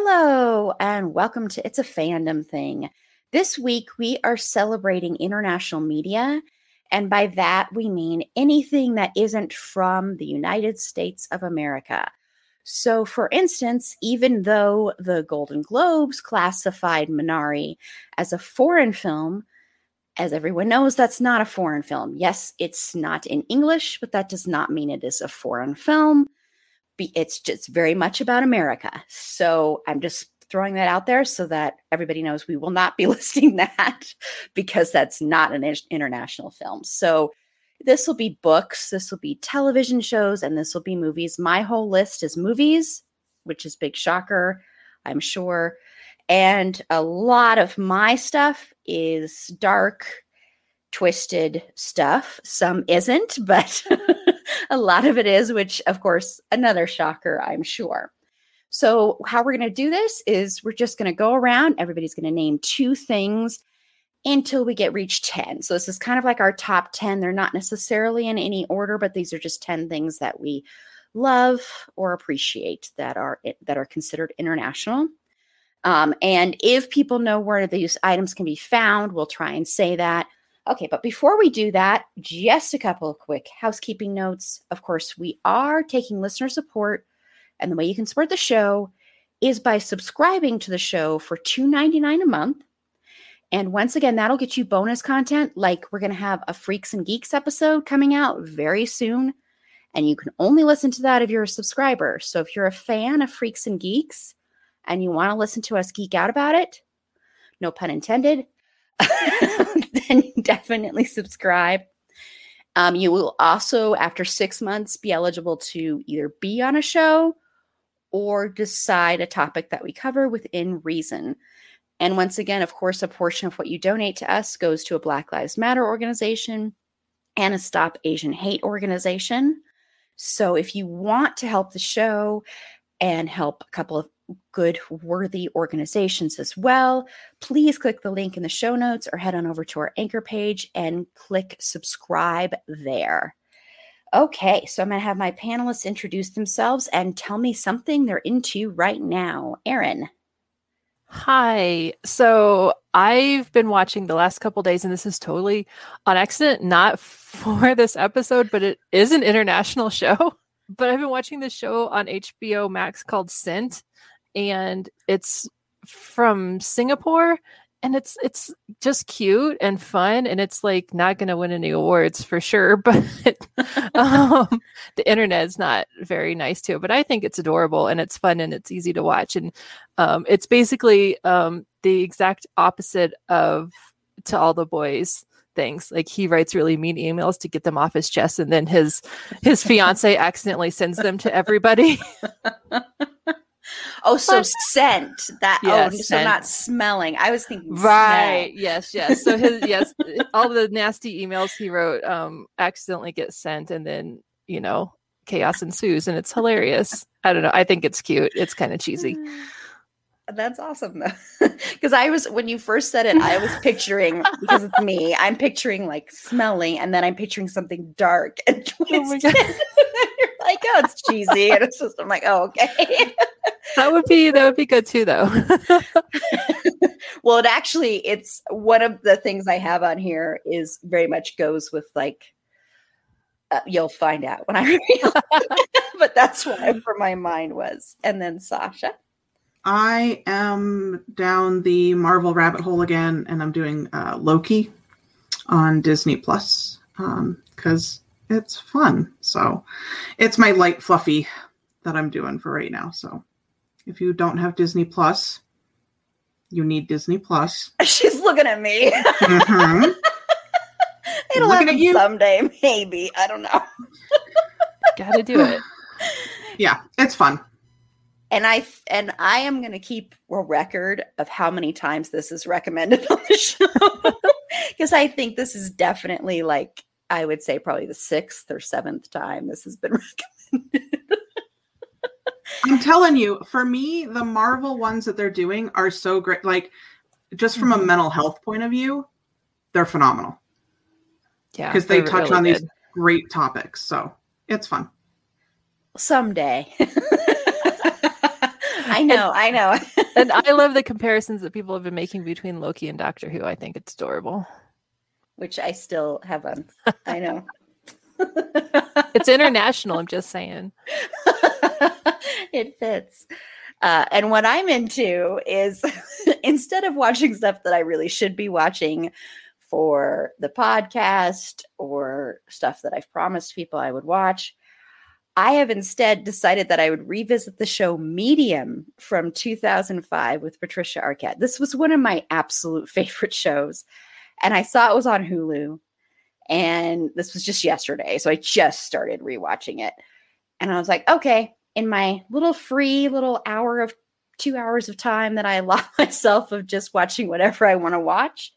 Hello, and welcome to It's a Fandom Thing. This week, we are celebrating international media, and by that, we mean anything that isn't from the United States of America. So, for instance, even though the Golden Globes classified Minari as a foreign film, as everyone knows, that's not a foreign film. Yes, it's not in English, but that does not mean it is a foreign film it's just very much about America. So I'm just throwing that out there so that everybody knows we will not be listing that because that's not an international film. So this will be books, this will be television shows, and this will be movies. My whole list is movies, which is big shocker, I'm sure. And a lot of my stuff is dark, twisted stuff. Some isn't, but a lot of it is, which, of course, another shocker, I'm sure. So, how we're going to do this is we're just going to go around. Everybody's going to name two things until we get reach 10. So, this is kind of like our top 10. They're not necessarily in any order, but these are just 10 things that we love or appreciate that are that are considered international. Um, and if people know where these items can be found, we'll try and say that. Okay, but before we do that, just a couple of quick housekeeping notes. Of course, we are taking listener support, and the way you can support the show is by subscribing to the show for $2.99 a month. And once again, that'll get you bonus content. Like we're going to have a Freaks and Geeks episode coming out very soon. And you can only listen to that if you're a subscriber. So if you're a fan of Freaks and Geeks and you want to listen to us geek out about it, no pun intended, then definitely subscribe. Um, you will also, after six months, be eligible to either be on a show or decide a topic that we cover within reason. And once again, of course, a portion of what you donate to us goes to a Black Lives Matter organization and a Stop Asian Hate organization. So if you want to help the show and help a couple of good, worthy organizations as well, please click the link in the show notes or head on over to our anchor page and click subscribe there. Okay, so I'm going to have my panelists introduce themselves and tell me something they're into right now. Erin. Hi. So I've been watching the last couple days, and this is totally on accident, not for this episode, but it is an international show. But I've been watching this show on HBO Max called Sent, and it's from Singapore and it's it's just cute and fun and it's like not going to win any awards for sure but um, the internet is not very nice to it but i think it's adorable and it's fun and it's easy to watch and um, it's basically um, the exact opposite of to all the boys things. Like he writes really mean emails to get them off his chest and then his his fiance accidentally sends them to everybody Oh, so sent that yes, oh, so sent. not smelling. I was thinking right. Smell. Yes, yes. So his yes, all the nasty emails he wrote um accidentally get sent, and then you know chaos ensues, and it's hilarious. I don't know. I think it's cute. It's kind of cheesy. That's awesome though. Because I was when you first said it, I was picturing because it's me, I'm picturing like smelling and then I'm picturing something dark and twisted. Oh like, oh, it's cheesy. And it's just I'm like, oh, okay. that would be that would be good too, though. well, it actually it's one of the things I have on here is very much goes with like uh, you'll find out when I reveal. but that's where my mind was. And then Sasha. I am down the Marvel rabbit hole again, and I'm doing uh, Loki on Disney Plus because um, it's fun. So it's my light fluffy that I'm doing for right now. So if you don't have Disney Plus, you need Disney Plus. She's looking at me. Mm-hmm. It'll looking happen someday, maybe. I don't know. Gotta do it. Yeah, it's fun and I and I am going to keep a record of how many times this is recommended on the show because I think this is definitely like I would say probably the sixth or seventh time this has been recommended. I'm telling you, for me, the Marvel ones that they're doing are so great. Like, just from mm-hmm. a mental health point of view, they're phenomenal. Yeah, because they touch really on good. these great topics. So it's fun. Someday. I know, and, I know. and I love the comparisons that people have been making between Loki and Doctor Who. I think it's adorable. Which I still have on. I know. it's international, I'm just saying. it fits. Uh, and what I'm into is instead of watching stuff that I really should be watching for the podcast or stuff that I've promised people I would watch, I have instead decided that I would revisit the show Medium from 2005 with Patricia Arquette. This was one of my absolute favorite shows. And I saw it was on Hulu. And this was just yesterday. So I just started rewatching it. And I was like, okay, in my little free little hour of two hours of time that I allow myself of just watching whatever I want to watch,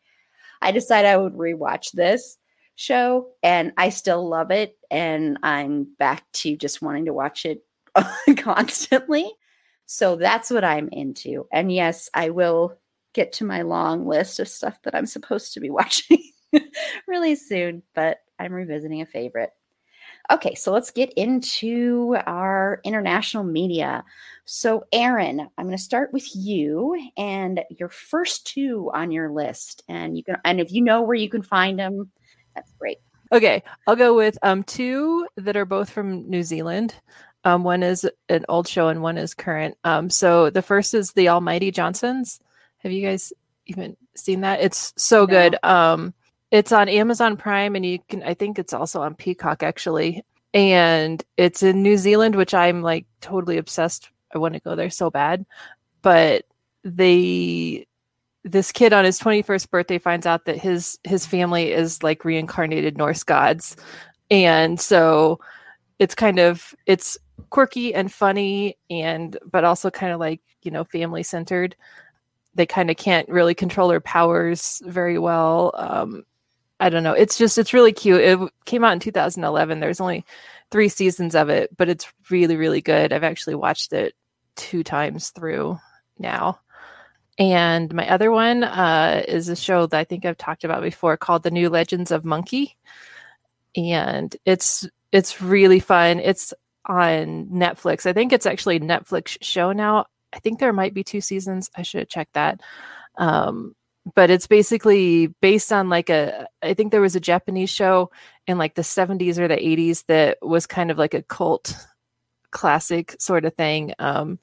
I decided I would rewatch this show and I still love it and I'm back to just wanting to watch it constantly. So that's what I'm into. And yes, I will get to my long list of stuff that I'm supposed to be watching really soon, but I'm revisiting a favorite. Okay, so let's get into our international media. So, Erin, I'm going to start with you and your first two on your list. And you can, and if you know where you can find them, that's great. Okay, I'll go with um two that are both from New Zealand. Um, one is an old show and one is current. Um, so the first is the Almighty Johnsons. Have you guys even seen that? It's so no. good. Um, it's on Amazon Prime, and you can. I think it's also on Peacock actually, and it's in New Zealand, which I'm like totally obsessed. I want to go there so bad, but they this kid on his 21st birthday finds out that his his family is like reincarnated Norse gods. And so it's kind of it's quirky and funny and but also kind of like, you know, family centered. They kind of can't really control their powers very well. Um I don't know. It's just it's really cute. It came out in 2011. There's only 3 seasons of it, but it's really really good. I've actually watched it two times through now. And my other one uh, is a show that I think I've talked about before called The New Legends of Monkey. And it's it's really fun. It's on Netflix. I think it's actually a Netflix show now. I think there might be two seasons. I should check that. Um, but it's basically based on like a I think there was a Japanese show in like the 70s or the 80s that was kind of like a cult classic sort of thing. Um,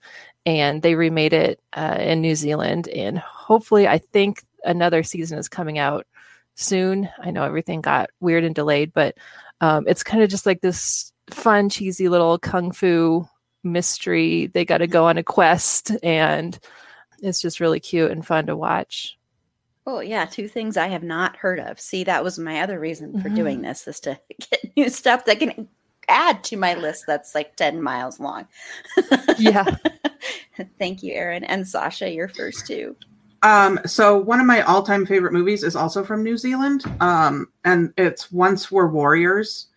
and they remade it uh, in New Zealand. And hopefully, I think another season is coming out soon. I know everything got weird and delayed, but um, it's kind of just like this fun, cheesy little kung fu mystery. They got to go on a quest, and it's just really cute and fun to watch. Oh yeah, two things I have not heard of. See, that was my other reason for mm-hmm. doing this is to get new stuff that can add to my list that's like 10 miles long. yeah. Thank you, Erin. And Sasha, your first two. Um, so one of my all-time favorite movies is also from New Zealand. Um, and it's Once Were Warriors,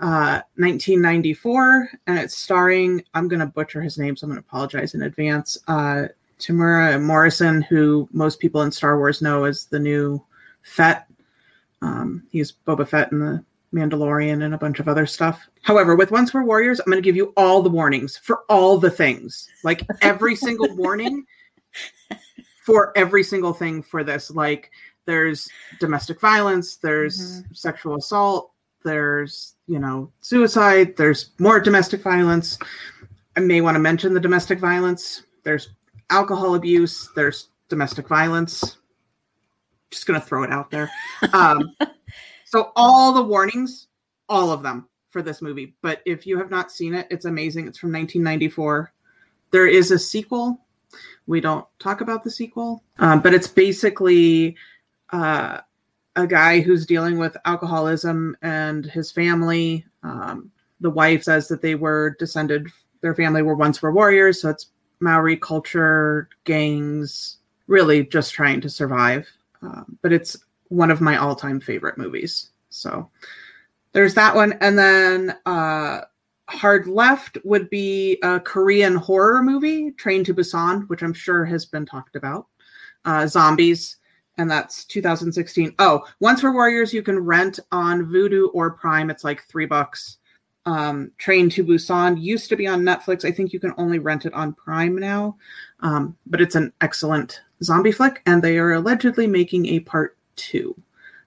uh, 1994, and it's starring, I'm gonna butcher his name, so I'm gonna apologize in advance. Uh Temuera Morrison, who most people in Star Wars know as the new Fett. Um, he's Boba Fett in the Mandalorian and a bunch of other stuff. However, with Once Were Warriors, I'm going to give you all the warnings for all the things, like every single warning for every single thing for this. Like there's domestic violence, there's Mhm. sexual assault, there's, you know, suicide, there's more domestic violence. I may want to mention the domestic violence. There's alcohol abuse, there's domestic violence. Just going to throw it out there. Um, so all the warnings, all of them for this movie. But if you have not seen it, it's amazing. It's from 1994. There is a sequel. We don't talk about the sequel, um, but it's basically uh, a guy who's dealing with alcoholism and his family. Um, the wife says that they were descended, their family were once were warriors, so it's Maori culture, gangs, really just trying to survive. Um, but it's one of my all-time favorite movies. So there's that one, and then uh, Hard Left would be a Korean horror movie, Train to Busan, which I'm sure has been talked about. Uh, zombies, and that's 2016. Oh, Once for Warriors, you can rent on Vudu or Prime. It's like three bucks. Um, Train to Busan used to be on Netflix. I think you can only rent it on Prime now, um, but it's an excellent zombie flick, and they are allegedly making a part two.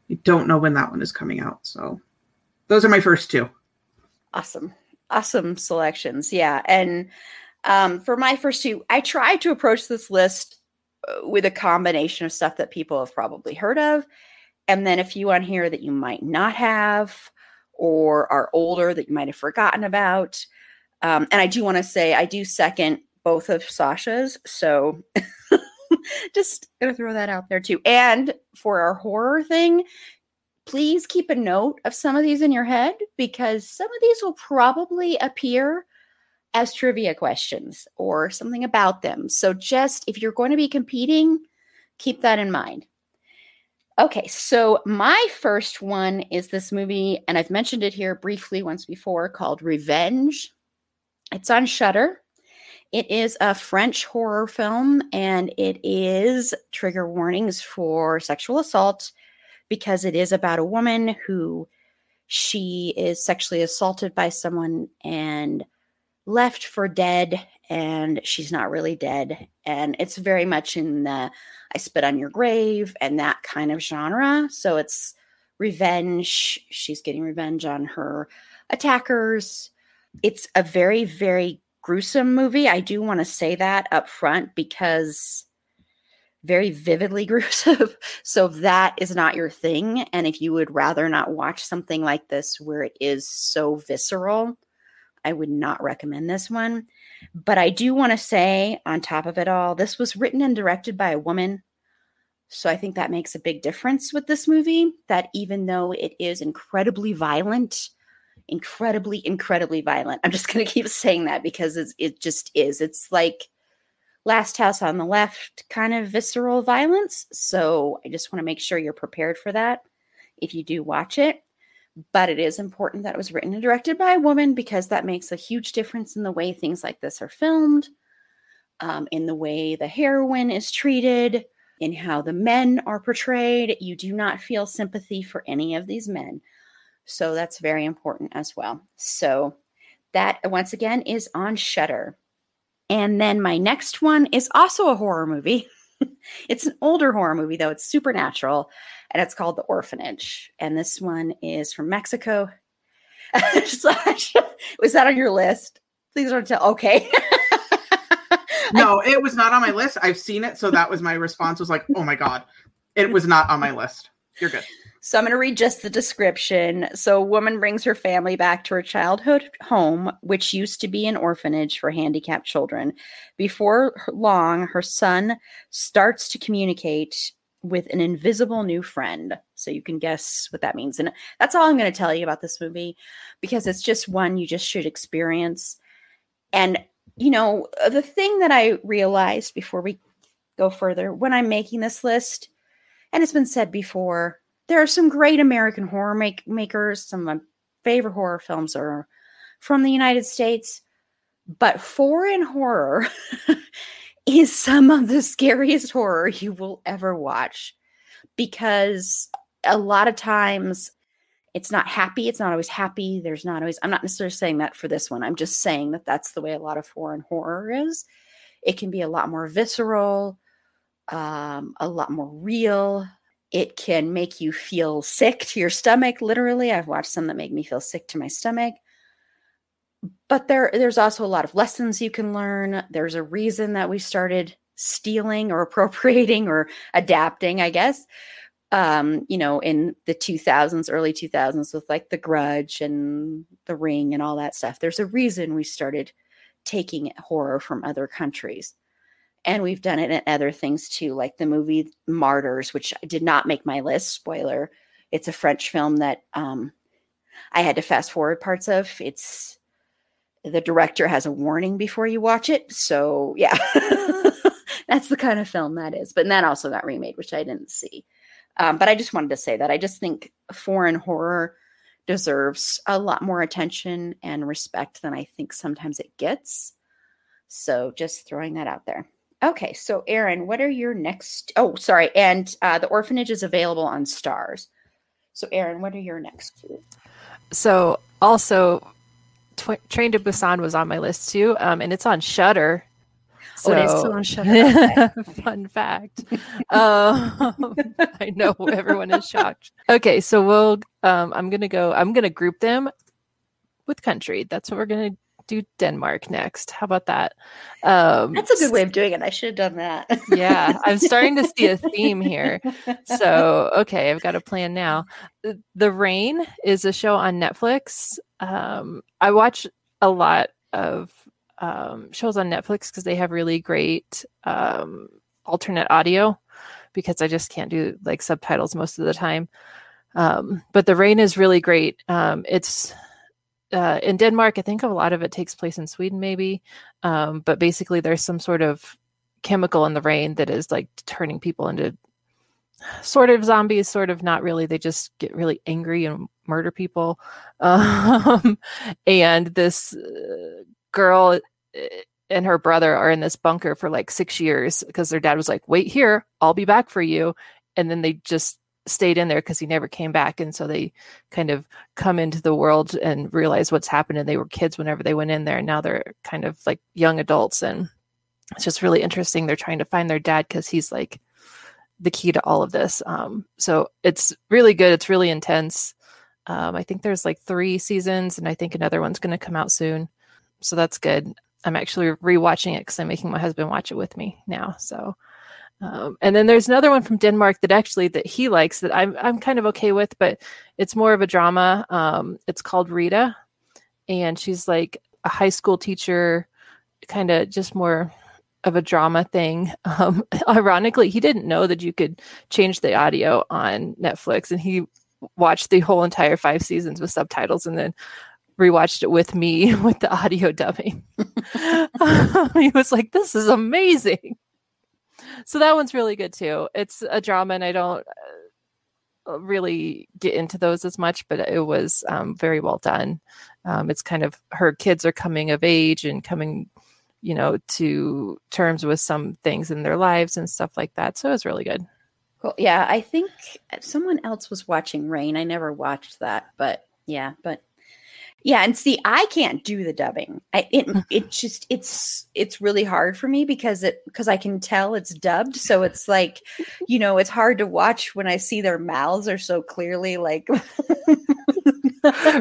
I don't know when that one is coming out, so those are my first two. Awesome. Awesome selections. Yeah. And um, for my first two, I tried to approach this list with a combination of stuff that people have probably heard of, and then a few on here that you might not have or are older that you might have forgotten about. Um, and I do want to say, I do second both of Sasha's. So just gonna throw that out there too. And for our horror thing, please keep a note of some of these in your head because some of these will probably appear as trivia questions or something about them. So just if you're going to be competing, keep that in mind. Okay, so my first one is this movie, and I've mentioned it here briefly once before called Revenge. It's on Shudder. It is a French horror film, and it is trigger warnings for sexual assault because it is about a woman who she is sexually assaulted by someone and left for dead and she's not really dead and it's very much in the i spit on your grave and that kind of genre. So it's revenge. She's getting revenge on her attackers. It's a very very gruesome movie. I do want to say that up front because very vividly gruesome. so if that is not your thing, and if you would rather not watch something like this where it is so visceral, I would not recommend this one. But I do want to say, on top of it all, this was written and directed by a woman. So I think that makes a big difference with this movie. That even though it is incredibly violent, incredibly, incredibly violent, I'm just going to keep saying that because it just is. It's like Last House on the Left kind of visceral violence. So I just want to make sure you're prepared for that if you do watch it. But it is important that it was written and directed by a woman because that makes a huge difference in the way things like this are filmed, um, in the way the heroine is treated, in how the men are portrayed. You do not feel sympathy for any of these men. So that's very important as well. So that once again is on Shudder. And then my next one is also a horror movie. it's an older horror movie, though. It's supernatural, and it's called The Orphanage. And this one is from Mexico. Was that on your list? Please don't tell. Okay. No, it was not on my list. I've seen it, so that was my response. Was like, oh my god, it was not on my list. You're good. So I'm going to read just the description. So, a woman brings her family back to her childhood home, which used to be an orphanage for handicapped children. Before long, her son starts to communicate with an invisible new friend. So, you can guess what that means. And that's all I'm going to tell you about this movie because it's just one you just should experience. And, you know, the thing that I realized before we go further when I'm making this list, and it's been said before, there are some great American horror make- makers. Some of my favorite horror films are from the United States, but foreign horror is some of the scariest horror you will ever watch because a lot of times it's not happy. It's not always happy. There's not always, I'm not necessarily saying that for this one. I'm just saying that that's the way a lot of foreign horror is. It can be a lot more visceral, um, a lot more real. It can make you feel sick to your stomach, literally. I've watched some that make me feel sick to my stomach. But there, there's also a lot of lessons you can learn. There's a reason that we started stealing or appropriating or adapting, I guess, um, you know, in the 2000s, early 2000s, with like The Grudge and The Ring and all that stuff. There's a reason we started taking horror from other countries. And we've done it in other things too, like the movie Martyrs, which I did not make my list. Spoiler. It's a French film that um, I had to fast forward parts of. It's the director has a warning before you watch it. So, yeah, that's the kind of film that is. But that also got remade, which I didn't see. Um, but I just wanted to say that I just think foreign horror deserves a lot more attention and respect than I think sometimes it gets. So just throwing that out there. Okay, so Erin, what are your next? Oh, sorry, and uh, the orphanage is available on Starz. So Erin, what are your next two? So also, Tw- Train to Busan was on my list too, um, and it's on Shudder. So, oh, it is still on Shudder. fun fact. um, I know everyone is shocked. Okay, so we'll. Um, I'm gonna go. I'm gonna group them with country. That's what we're gonna do. Denmark next. How about that? Um, That's a good way of doing it. I should have done that. yeah, I'm starting to see a theme here. So okay, I've got a plan now. The Rain is a show on Netflix. Um, I watch a lot of um, shows on Netflix because they have really great um, alternate audio because I just can't do like subtitles most of the time. Um, but the rain is really great. Um, it's uh, in Denmark. I think a lot of it takes place in Sweden, maybe. Um, but basically, there's some sort of chemical in the rain that is like turning people into sort of zombies, sort of not really. They just get really angry and murder people. Um, and this uh, girl eh, and her brother are in this bunker for like six years because their dad was like, wait here, I'll be back for you. And then they just stayed in there because he never came back. And so they kind of come into the world and realize what's happened. And they were kids whenever they went in there. And now they're kind of like young adults. And it's just really interesting. They're trying to find their dad because he's like the key to all of this. Um, so it's really good. It's really intense. Um, I think there's like three seasons, and I think another one's going to come out soon so that's good. I'm actually rewatching it because I'm making my husband watch it with me now. So, um, and then there's another one from Denmark that actually that he likes that I'm I'm kind of okay with, but it's more of a drama. Um, it's called Rita, and she's like a high school teacher, kind of just more of a drama thing. Um, ironically, he didn't know that you could change the audio on Netflix, and he watched the whole entire five seasons with subtitles, and then rewatched it with me with the audio dubbing. he was like, "This is amazing." So that one's really good too. It's a drama, and I don't uh, really get into those as much, but it was um, very well done. Um, it's kind of her kids are coming of age and coming, you know, to terms with some things in their lives and stuff like that. So it was really good. Cool. Yeah, I think someone else was watching Rain. I never watched that, but yeah, but yeah, and see, I can't do the dubbing. I, it mm. it just it's it's really hard for me because it because I can tell it's dubbed, so it's like, you know, it's hard to watch when I see their mouths are so clearly like.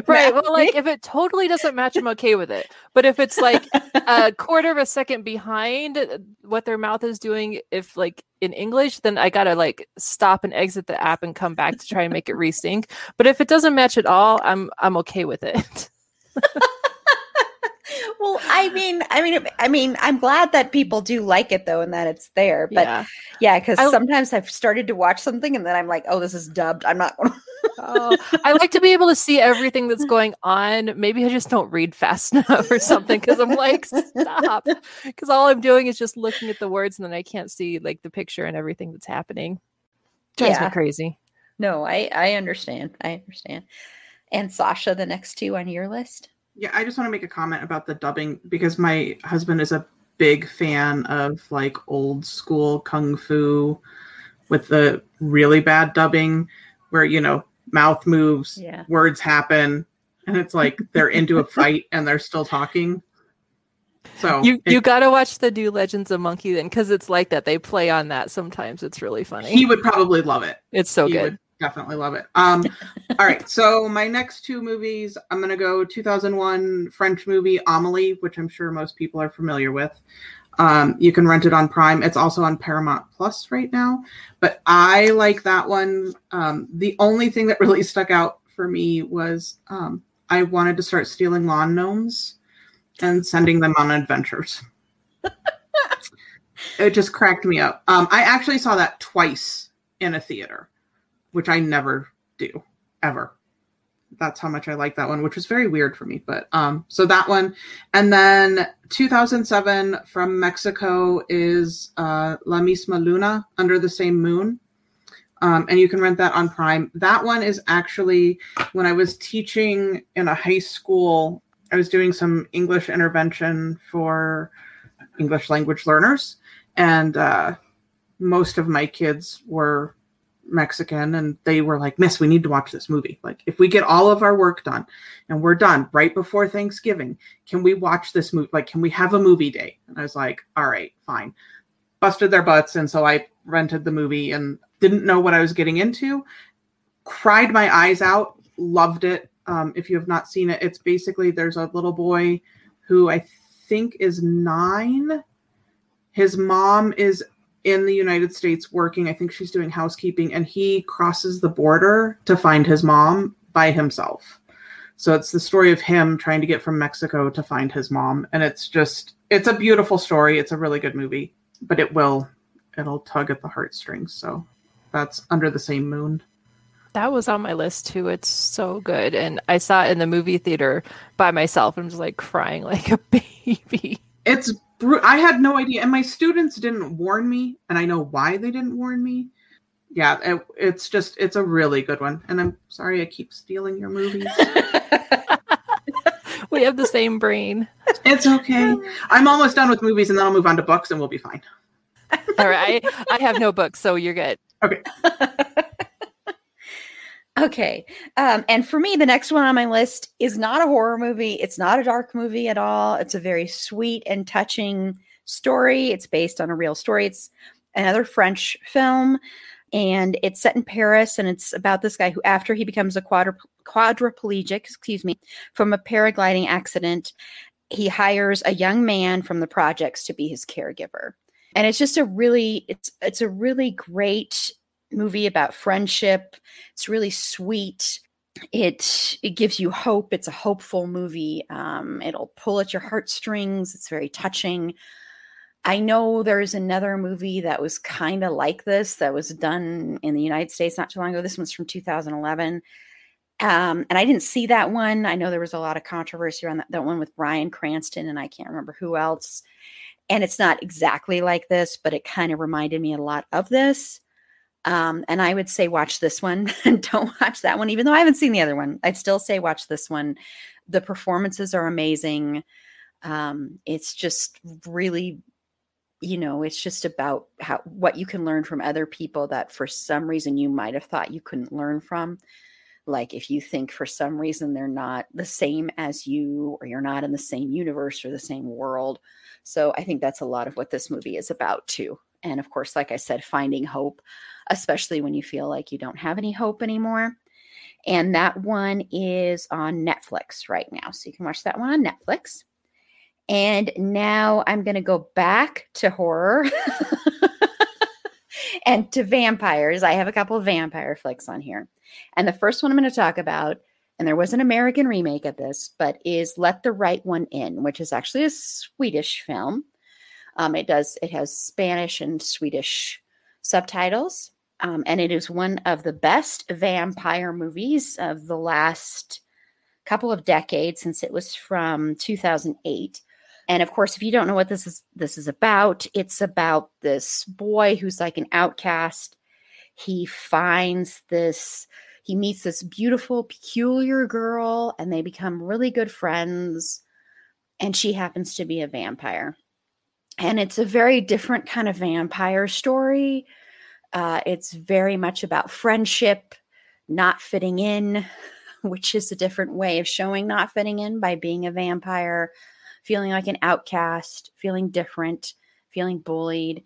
right. Well, like if it totally doesn't match, I'm okay with it. But if it's like a quarter of a second behind what their mouth is doing, if like in English, then I gotta like stop and exit the app and come back to try and make it resync. But if it doesn't match at all, I'm I'm okay with it. well, I mean, I mean, I mean, I'm glad that people do like it though, and that it's there. But yeah, because yeah, sometimes I've started to watch something, and then I'm like, oh, this is dubbed. I'm not. oh, I like to be able to see everything that's going on. Maybe I just don't read fast enough or something because I'm like, stop. Because all I'm doing is just looking at the words, and then I can't see like the picture and everything that's happening. Drives yeah. me crazy. No, I I understand. I understand. And Sasha, the next two on your list? Yeah, I just want to make a comment about the dubbing because my husband is a big fan of like old school kung fu with the really bad dubbing where you know mouth moves, Yeah. words happen, and it's like they're into a fight and they're still talking. So You it- you gotta watch the new Legends of Monkey then, because it's like that. They play on that sometimes. It's really funny. he would probably love it. it's so he good. Definitely love it. Um, all right, so my next two movies, I'm gonna go 2001 French movie Amelie, which I'm sure most people are familiar with. Um, you can rent it on Prime. It's also on Paramount Plus right now. But I like that one. Um, the only thing that really stuck out for me was um, I wanted to start stealing lawn gnomes and sending them on adventures. it just cracked me up. Um, I actually saw that twice in a theater, which I never do ever. That's how much I like that one, which was very weird for me. But um, so that one, and then 2007 from Mexico is uh, La Misma Luna, Under the Same Moon. Um, and you can rent that on Prime. That one is actually when I was teaching in a high school, I was doing some English intervention for English language learners. And uh, most of my kids were Mexican and they were like, Miss, we need to watch this movie. Like, if we get all of our work done and we're done right before Thanksgiving, can we watch this movie? Like, can we have a movie day? And I was like, all right, fine. Busted their butts. And so I rented the movie and didn't know what I was getting into. Cried my eyes out, loved it. Um, if you have not seen it, it's basically there's a little boy who I think is nine. His mom is in the United States working. I think she's doing housekeeping, and he crosses the border to find his mom by himself. So it's the story of him trying to get from Mexico to find his mom, and it's just it's a beautiful story. It's a really good movie, but it will it'll tug at the heartstrings. So that's Under the Same Moon. That was on my list too. It's so good. And I saw it in the movie theater by myself and was like crying like a baby. It's I had no idea, and my students didn't warn me, and I know why they didn't warn me. Yeah, it, it's just it's a really good one, and I'm sorry I keep stealing your movies. we have the same brain. it's okay. I'm almost done with movies, and then I'll move on to books, and we'll be fine. All right. I, I have no books, so you're good. Okay. Okay. Um, and for me, the next one on my list is not a horror movie. It's not a dark movie at all. It's a very sweet and touching story. It's based on a real story. It's another French film, and it's set in Paris. And it's about this guy who, after he becomes a quadrup- quadriplegic, excuse me, from a paragliding accident, he hires a young man from the projects to be his caregiver. And it's just a really, it's it's a really great movie about friendship. It's really sweet. It it gives you hope. It's a hopeful movie. Um, it'll pull at your heartstrings. It's very touching. I know there's another movie that was kind of like this that was done in the United States not too long ago. This one's from 2011. Um, and I didn't see that one. I know there was a lot of controversy around that, that one with Bryan Cranston, and I can't remember who else. And it's not exactly like this, but it kind of reminded me a lot of this. Um, and I would say watch this one and don't watch that one, even though I haven't seen the other one. I'd still say watch this one. The performances are amazing. Um, it's just really, you know, it's just about how what you can learn from other people that for some reason you might have thought you couldn't learn from. Like if you think for some reason they're not the same as you, or you're not in the same universe or the same world. So I think that's a lot of what this movie is about too. And of course, like I said, finding hope especially when you feel like you don't have any hope anymore. And that one is on Netflix right now. So you can watch that one on Netflix. And now I'm going to go back to horror and to vampires. I have a couple of vampire flicks on here. And the first one I'm going to talk about, and there was an American remake of this, but is Let the Right One In, which is actually a Swedish film. Um, it does, it has Spanish and Swedish subtitles. Um, and it is one of the best vampire movies of the last couple of decades since it was from 2008 and of course if you don't know what this is this is about it's about this boy who's like an outcast. He finds this he meets this beautiful peculiar girl and they become really good friends. And she happens to be a vampire and it's a very different kind of vampire story uh, it's very much about friendship, not fitting in, which is a different way of showing not fitting in by being a vampire, feeling like an outcast, feeling different, feeling bullied,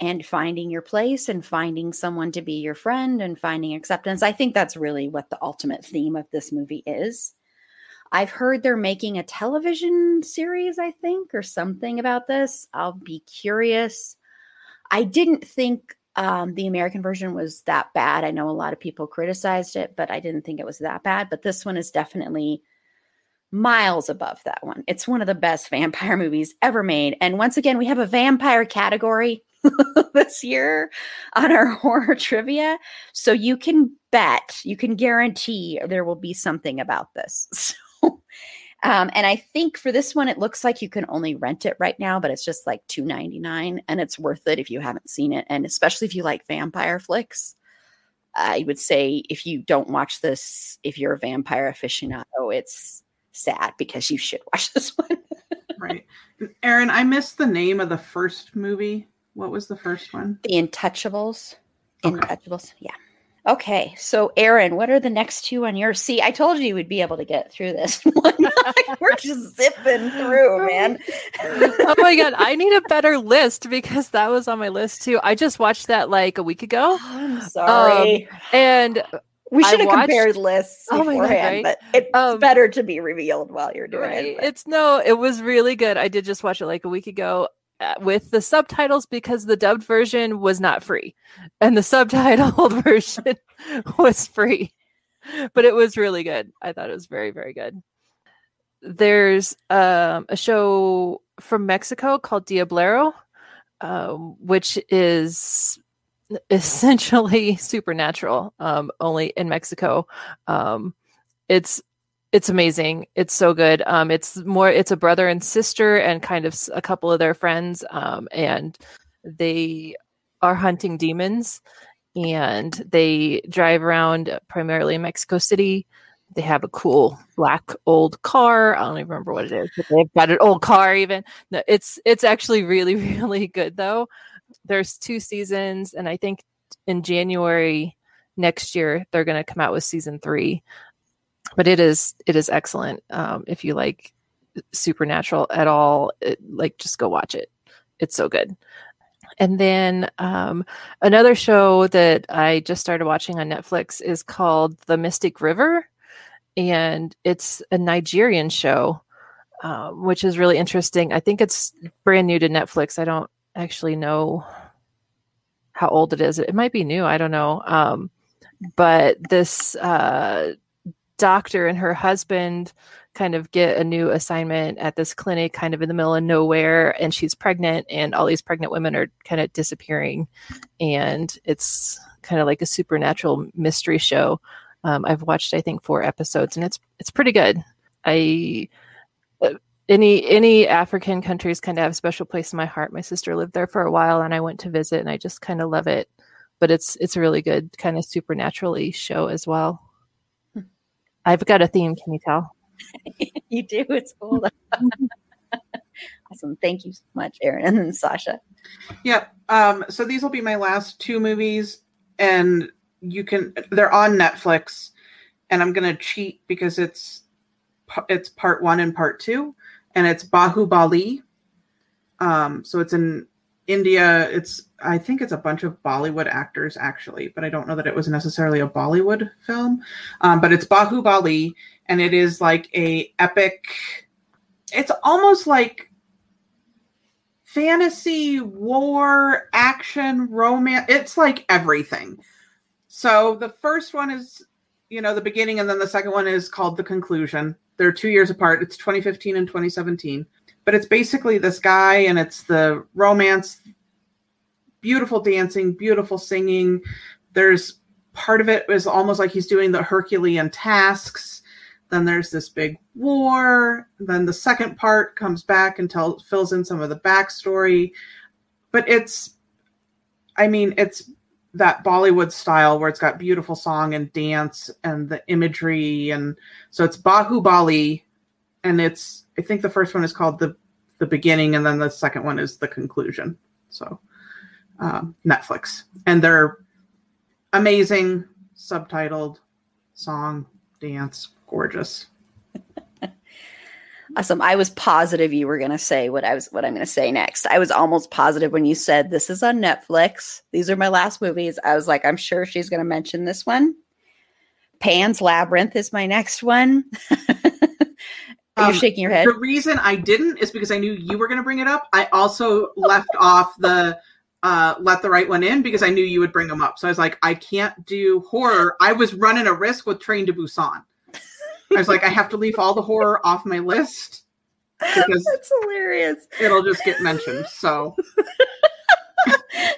and finding your place and finding someone to be your friend and finding acceptance. I think that's really what the ultimate theme of this movie is. I've heard they're making a television series, I think, or something about this. I'll be curious. I didn't think um, the American version was that bad. I know a lot of people criticized it, but I didn't think it was that bad. But this one is definitely miles above that one. It's one of the best vampire movies ever made. And once again, we have a vampire category this year on our horror trivia. So you can bet, you can guarantee there will be something about this. So um, and I think for this one, it looks like you can only rent it right now, but it's just like two ninety nine, and it's worth it if you haven't seen it, and especially if you like vampire flicks. I would say if you don't watch this, if you're a vampire aficionado, it's sad because you should watch this one. right, Erin, I missed the name of the first movie. What was the first one? The Untouchables. Okay. Untouchables. Yeah. Okay, so Erin, what are the next two on your? See, I told you we'd be able to get through this. We're just zipping through, man. oh my god, I need a better list because that was on my list too. I just watched that like a week ago. Oh, I'm sorry. Um, and we should have compared lists beforehand, oh God, right? but it's um, better to be revealed while you're doing right. it. But... It's no, it was really good. I did just watch it like a week ago. With the subtitles because the dubbed version was not free. And the subtitled version was free. But it was really good. I thought it was very very good. There's um, a show from mexico called diablero um, which is essentially supernatural um, only in mexico. Um, it's it's amazing. It's so good. Um, it's more. It's a brother and sister, and kind of a couple of their friends, um, and they are hunting demons, and they drive around primarily in Mexico City. They have a cool black old car. I don't even remember what it is, but they've got an old car. Even no, it's it's actually really really good though. There's two seasons, and I think in January next year they're going to come out with season three but it is it is excellent um, if you like supernatural at all it, like just go watch it. It's so good. And then um, another show that i just started watching on netflix is called the mystic river and it's a nigerian show um, which is really interesting. I think it's brand new to netflix. I don't actually know how old it is. It might be new. I don't know. Um, but this uh, doctor and her husband kind of get a new assignment at this clinic kind of in the middle of nowhere and she's pregnant and all these pregnant women are kind of disappearing. And it's kind of like a supernatural mystery show. Um, i've watched i think four episodes and it's it's pretty good. I uh, any any african countries kind of have a special place in my heart. My sister lived there for a while and i went to visit and i just kind of love it. But it's it's a really good kind of supernaturally show as well I've got a theme. Can you tell? you do. It's cool. awesome. Thank you so much, Erin. And Sasha. Yeah. Um, so these will be my last two movies, and you can. They're on Netflix, and I'm gonna cheat because it's it's part one and part two, and it's Bahubali. Um, so it's in India. It's I think it's a bunch of Bollywood actors actually, but I don't know that it was necessarily a Bollywood film. Um, but it's Bahubali, and it is like a epic. It's almost like fantasy, war, action, romance. It's like everything. So the first one is, you know, the beginning, and then the second one is called the conclusion. They're two years apart. It's 2015 and 2017 but it's basically this guy and it's the romance beautiful dancing beautiful singing. There's part of it is almost like he's doing the herculean tasks. Then there's this big war. Then the second part comes back and tells fills in some of the backstory. But it's i mean it's that bollywood style where it's got beautiful song and dance and the imagery. And so it's bahubali and it's I think the first one is called the the beginning, and then the second one is the conclusion. So um, Netflix, and they're amazing, subtitled, song, dance, gorgeous. Awesome. I was positive you were going to say what I was what I'm going to say next. I was almost positive when you said this is on Netflix. These are my last movies. I was like, I'm sure she's going to mention this one. Pan's Labyrinth is my next one. Um, shaking your head? The reason I didn't is because I knew you were going to bring it up. I also left off the uh, let the right one in because I knew you would bring them up. So I was like, I can't do horror. I was running a risk with Train to Busan. I was like, I have to leave all the horror off my list because That's hilarious. it'll just get mentioned. So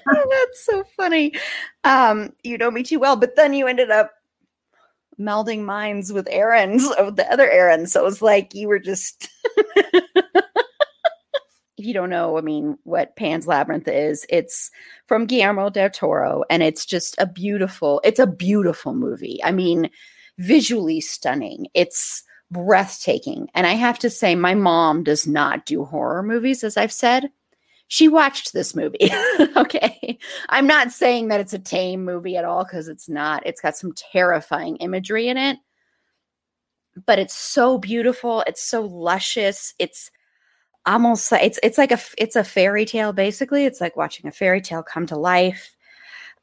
Oh, that's so funny. Um, you know me too well, but then you ended up melding minds with Erin's of the other Aaron. So it was like you were just if you don't know, I mean, what Pan's Labyrinth is, it's from Guillermo del Toro, and it's just a beautiful, it's a beautiful movie. I mean, visually stunning. It's breathtaking. And I have to say, my mom does not do horror movies, as I've said. She watched this movie. okay. I'm not saying that it's a tame movie at all because it's not. It's got some terrifying imagery in it. But it's so beautiful. It's so luscious. It's almost like it's it's like a it's a fairy tale basically. It's like watching a fairy tale come to life.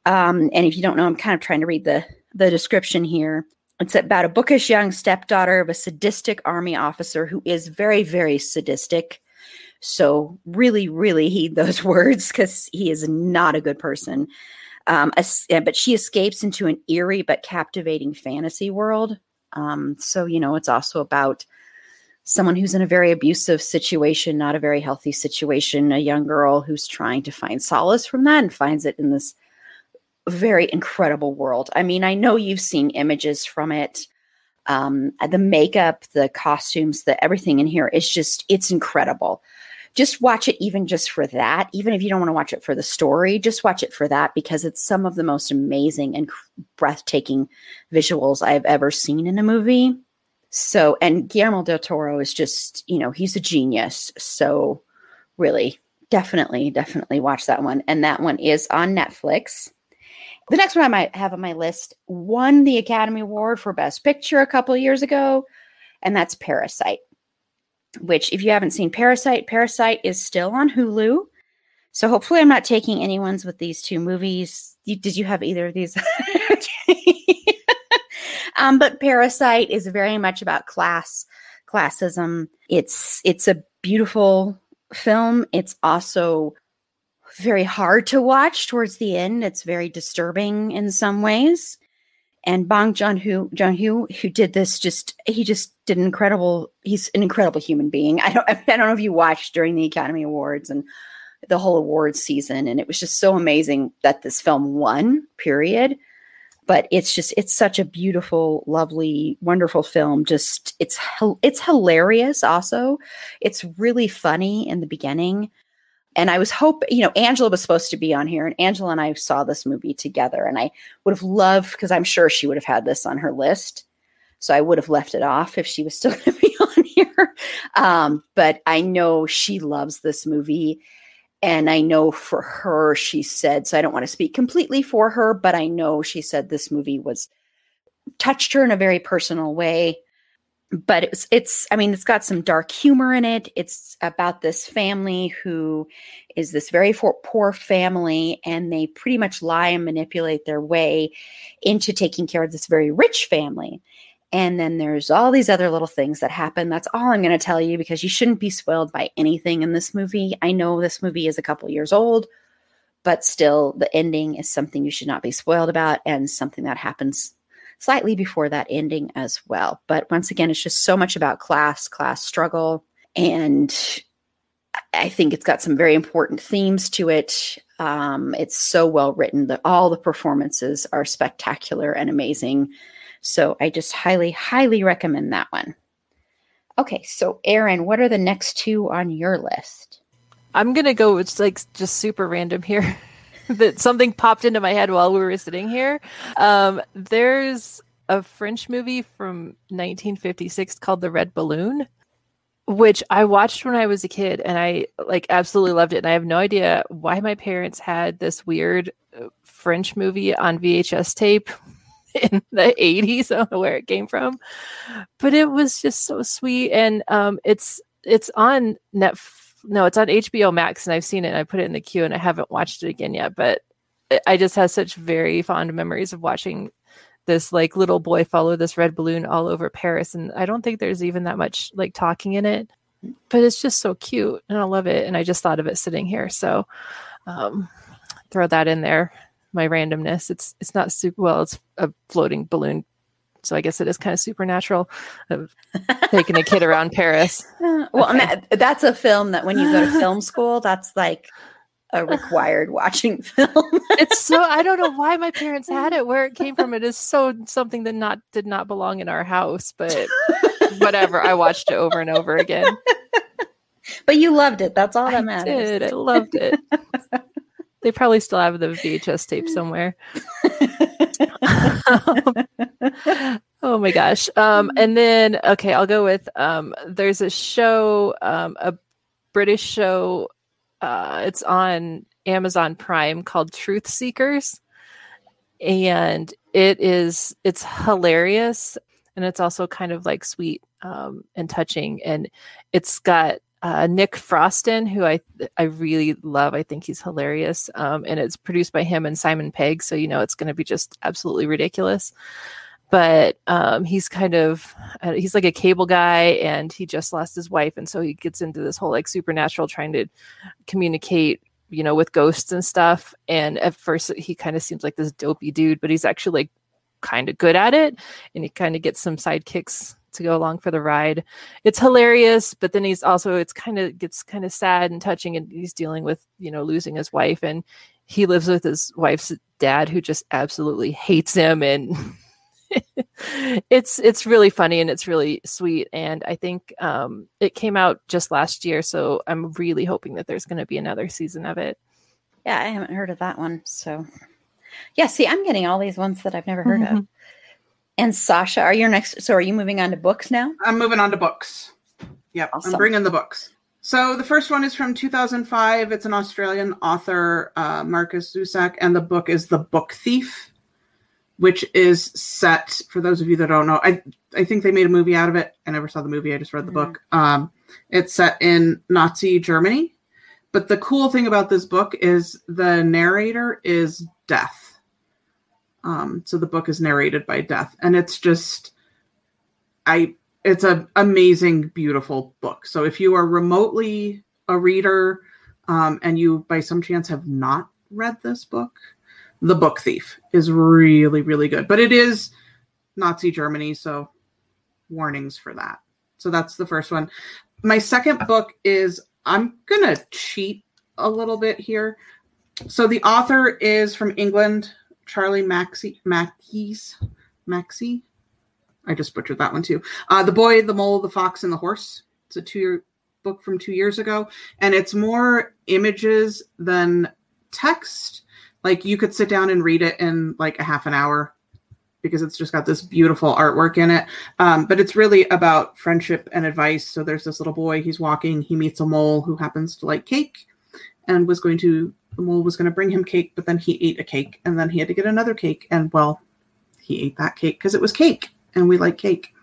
Um, and if you don't know, I'm kind of trying to read the the description here. It's about a bookish young stepdaughter of a sadistic army officer who is very, very sadistic. So really, really heed those words because he is not a good person. Um, but she escapes into an eerie but captivating fantasy world. Um, so you know, it's also about someone who's in a very abusive situation, not a very healthy situation. A young girl who's trying to find solace from that and finds it in this very incredible world. I mean, I know you've seen images from it. Um, the makeup, the costumes, the everything in here is just it's incredible. Just watch it even just for that. Even if you don't want to watch it for the story, just watch it for that because it's some of the most amazing and breathtaking visuals I've ever seen in a movie. So, and Guillermo del Toro is just, you know, he's a genius. So, really, definitely, definitely watch that one. And that one is on Netflix. The next one I might have on my list won the Academy Award for Best Picture a couple years ago, and that's Parasite. Which, if you haven't seen Parasite, Parasite is still on Hulu. So hopefully, I'm not taking anyone's with these two movies. You, did you have either of these? um, but Parasite is very much about class, classism. It's it's a beautiful film. It's also very hard to watch towards the end. It's very disturbing in some ways. And Bong Joon Ho, John Hu, who did this, just he just did an incredible. He's an incredible human being. I don't I don't know if you watched during the Academy Awards and the whole awards season, and it was just so amazing that this film won. Period. But it's just it's such a beautiful, lovely, wonderful film. Just it's it's hilarious. Also, it's really funny in the beginning and I was hoping, you know, Angela was supposed to be on here, and Angela and I saw this movie together, and I would have loved because I'm sure she would have had this on her list, so I would have left it off if she was still going to be on here. Um, but I know she loves this movie, and I know for her, she said, so I don't want to speak completely for her, but I know she said this movie was touched her in a very personal way but it's it's i mean it's got some dark humor in it. It's about this family who is this very for, poor family and they pretty much lie and manipulate their way into taking care of this very rich family. And then there's all these other little things that happen. That's all i'm going to tell you because you shouldn't be spoiled by anything in this movie. I know this movie is a couple years old but still the ending is something you should not be spoiled about and something that happens slightly before that ending as well. But once again, it's just so much about class, class struggle. And I think it's got some very important themes to it. Um, it's so well written that all the performances are spectacular and amazing. So I just highly, highly recommend that one. Okay, so Erin, what are the next two on your list? I'm gonna go. It's like just super random here. that something popped into my head while we were sitting here. Um, there's a French movie from 1956 called The Red Balloon, which I watched when I was a kid, and I like absolutely loved it. And I have no idea why my parents had this weird uh, French movie on VHS tape in the 80s. I don't know where it came from, but it was just so sweet. And um, it's it's on net. No, it's on HBO Max, and I've seen it. and I put it in the queue, and I haven't watched it again yet. But I just have such very fond memories of watching this like little boy follow this red balloon all over Paris, and I don't think there's even that much like talking in it, but it's just so cute, and I love it. And I just thought of it sitting here, so um, throw that in there my randomness. It's it's not super well. It's a floating balloon, so I guess it is kind of supernatural. Of taking a kid around Paris. Well, okay. that, that's a film that when you go to film school, that's like a required watching film. it's so I don't know why my parents had it. Where it came from, it is so something that not did not belong in our house. But whatever, I watched it over and over again. But you loved it. That's all that I matters. Did. I loved it. They probably still have the VHS tape somewhere. oh my gosh. Um, and then, okay, I'll go with um, there's a show, um, a British show. Uh, it's on Amazon Prime called Truth Seekers. And it is, it's hilarious. And it's also kind of like sweet um, and touching. And it's got uh, Nick Frosten, who I I really love. I think he's hilarious, um, and it's produced by him and Simon Pegg, so you know it's going to be just absolutely ridiculous. But um, he's kind of uh, he's like a cable guy, and he just lost his wife, and so he gets into this whole like supernatural, trying to communicate, you know, with ghosts and stuff. And at first, he kind of seems like this dopey dude, but he's actually like kind of good at it, and he kind of gets some sidekicks to go along for the ride. It's hilarious, but then he's also it's kind of gets kind of sad and touching, and he's dealing with you know losing his wife, and he lives with his wife's dad who just absolutely hates him, and it's it's really funny and it's really sweet, and I think um, it came out just last year, so I'm really hoping that there's going to be another season of it. Yeah, I haven't heard of that one, so yeah. See, I'm getting all these ones that I've never heard mm-hmm. of. And Sasha, are you next? So are you moving on to books now? I'm moving on to books. Yep, awesome. I'm bringing the books. So the first one is from 2005. It's an Australian author, uh, Markus Zusak, and the book is The Book Thief, which is set. For those of you that don't know, I I think they made a movie out of it. I never saw the movie. I just read the mm-hmm. book. Um, it's set in Nazi Germany, but the cool thing about this book is the narrator is deaf. Um, so the book is narrated by Death, and it's just, I, it's an amazing, beautiful book. So if you are remotely a reader, um, and you by some chance have not read this book, The Book Thief is really, really good. But it is Nazi Germany, so warnings for that. So that's the first one. My second book is I'm gonna cheat a little bit here. So the author is from England. Charlie Mackey's Maxey. I just butchered that one too. Uh, the Boy, the Mole, the Fox, and the Horse. It's a two-year book from two years ago, and it's more images than text. Like you could sit down and read it in like a half an hour because it's just got this beautiful artwork in it. Um, but it's really about friendship and advice. So there's this little boy, he's walking, he meets a mole who happens to like cake and was going to the mole was going to bring him cake, but then he ate a cake and then he had to get another cake. And well, he ate that cake because it was cake and we like cake.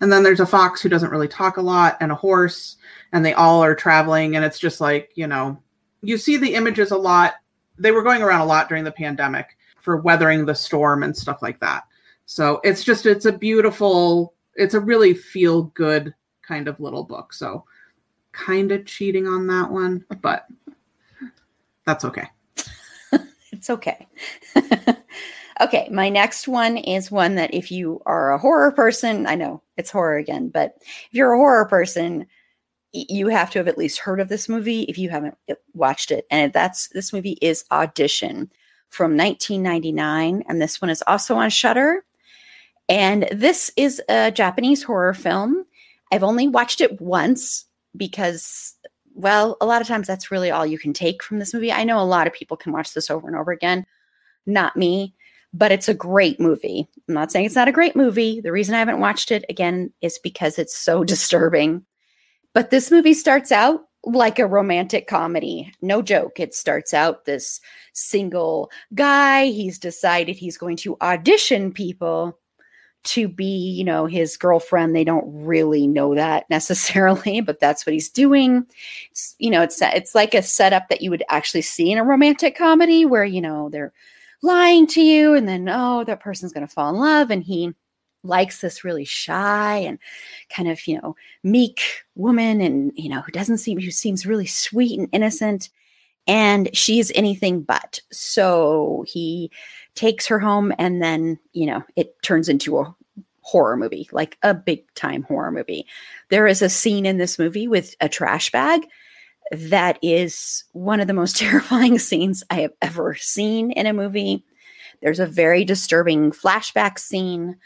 And then there's a fox who doesn't really talk a lot and a horse, and they all are traveling. And it's just like, you know, you see the images a lot. They were going around a lot during the pandemic for weathering the storm and stuff like that. So it's just, it's a beautiful, it's a really feel good kind of little book. So kind of cheating on that one, but that's okay. it's okay. okay, my next one is one that if you are a horror person, I know it's horror again, but if you're a horror person, you have to have at least heard of this movie if you haven't uh, watched it. And that's this movie is Audition from 1999 and this one is also on Shudder. And this is a Japanese horror film. I've only watched it once because well, a lot of times that's really all you can take from this movie. I know a lot of people can watch this over and over again. Not me, but it's a great movie. I'm not saying it's not a great movie. The reason I haven't watched it again is because it's so disturbing. But this movie starts out like a romantic comedy. No joke. It starts out this single guy. He's decided he's going to audition people to be, you know, his girlfriend. They don't really know that necessarily, but that's what he's doing. It's, you know, it's it's like a setup that you would actually see in a romantic comedy where, you know, they're lying to you and then oh, that person's going to fall in love and he likes this really shy and kind of, you know, meek woman and, you know, who doesn't seem who seems really sweet and innocent and she's anything but. So he takes her home and then, you know, it turns into a horror movie, like a big time horror movie. There is a scene in this movie with a trash bag that is one of the most terrifying scenes I have ever seen in a movie. There's a very disturbing flashback scene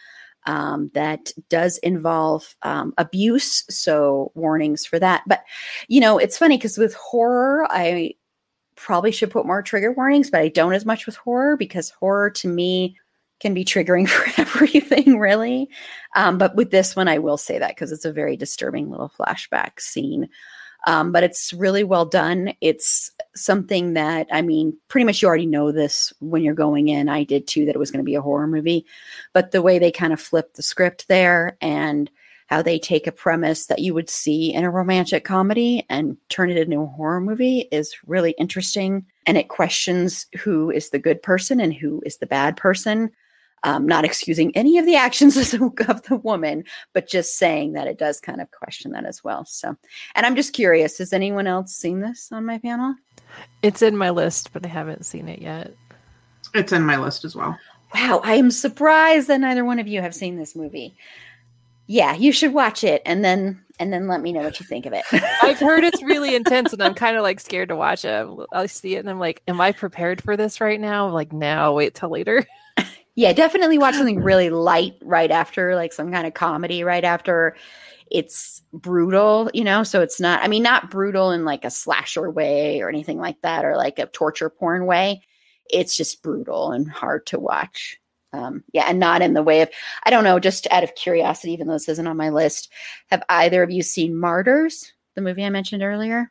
um, that does involve um, abuse. So, warnings for that. But, you know, it's funny because with horror, I probably should put more trigger warnings, but I don't as much with horror because horror to me can be triggering for everything, really. Um, but with this one, I will say that because it's a very disturbing little flashback scene. Um, but it's really well done. It's something that, I mean, pretty much you already know this when you're going in. I did too, that it was going to be a horror movie. But the way they kind of flip the script there and how they take a premise that you would see in a romantic comedy and turn it into a horror movie is really interesting. And it questions who is the good person and who is the bad person. Um, not excusing any of the actions of the, of the woman, but just saying that it does kind of question that as well. So, and I'm just curious has anyone else seen this on my panel? It's in my list, but I haven't seen it yet. It's in my list as well. Wow, I am surprised that neither one of you have seen this movie yeah, you should watch it and then and then let me know what you think of it. I've heard it's really intense and I'm kind of like scared to watch it. I see it and I'm like, am I prepared for this right now? I'm like, now wait till later. yeah, definitely watch something really light right after, like some kind of comedy right after. It's brutal, you know, so it's not, I mean, not brutal in like a slasher way or anything like that or like a torture porn way. It's just brutal and hard to watch um, yeah, and not in the way of, I don't know, just out of curiosity, even though this isn't on my list, have either of you seen Martyrs, the movie I mentioned earlier?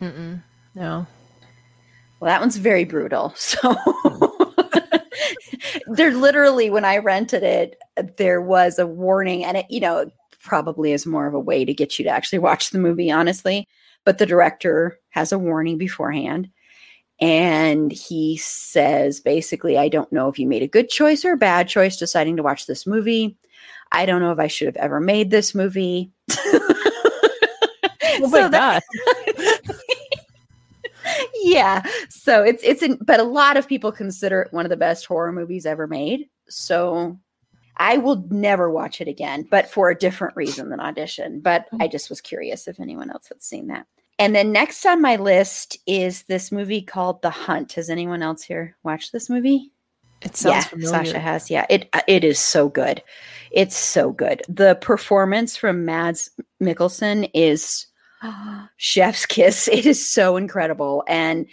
Mm-mm, no. Well, that one's very brutal. So there literally, when I rented it, there was a warning, and it, you know, probably is more of a way to get you to actually watch the movie, honestly. But the director has a warning beforehand and he says basically, I don't know if you made a good choice or a bad choice deciding to watch this movie. I don't know if I should have ever made this movie. oh so that, yeah. So it's it's in, but a lot of people consider it one of the best horror movies ever made. So I will never watch it again, but for a different reason than audition. But mm. I just was curious if anyone else had seen that. And then next on my list is this movie called The Hunt. Has anyone else here watched this movie? It sounds yeah, familiar. Sasha has. Yeah, it it is so good. It's so good. The performance from Mads Mikkelsen is chef's kiss. It is so incredible, and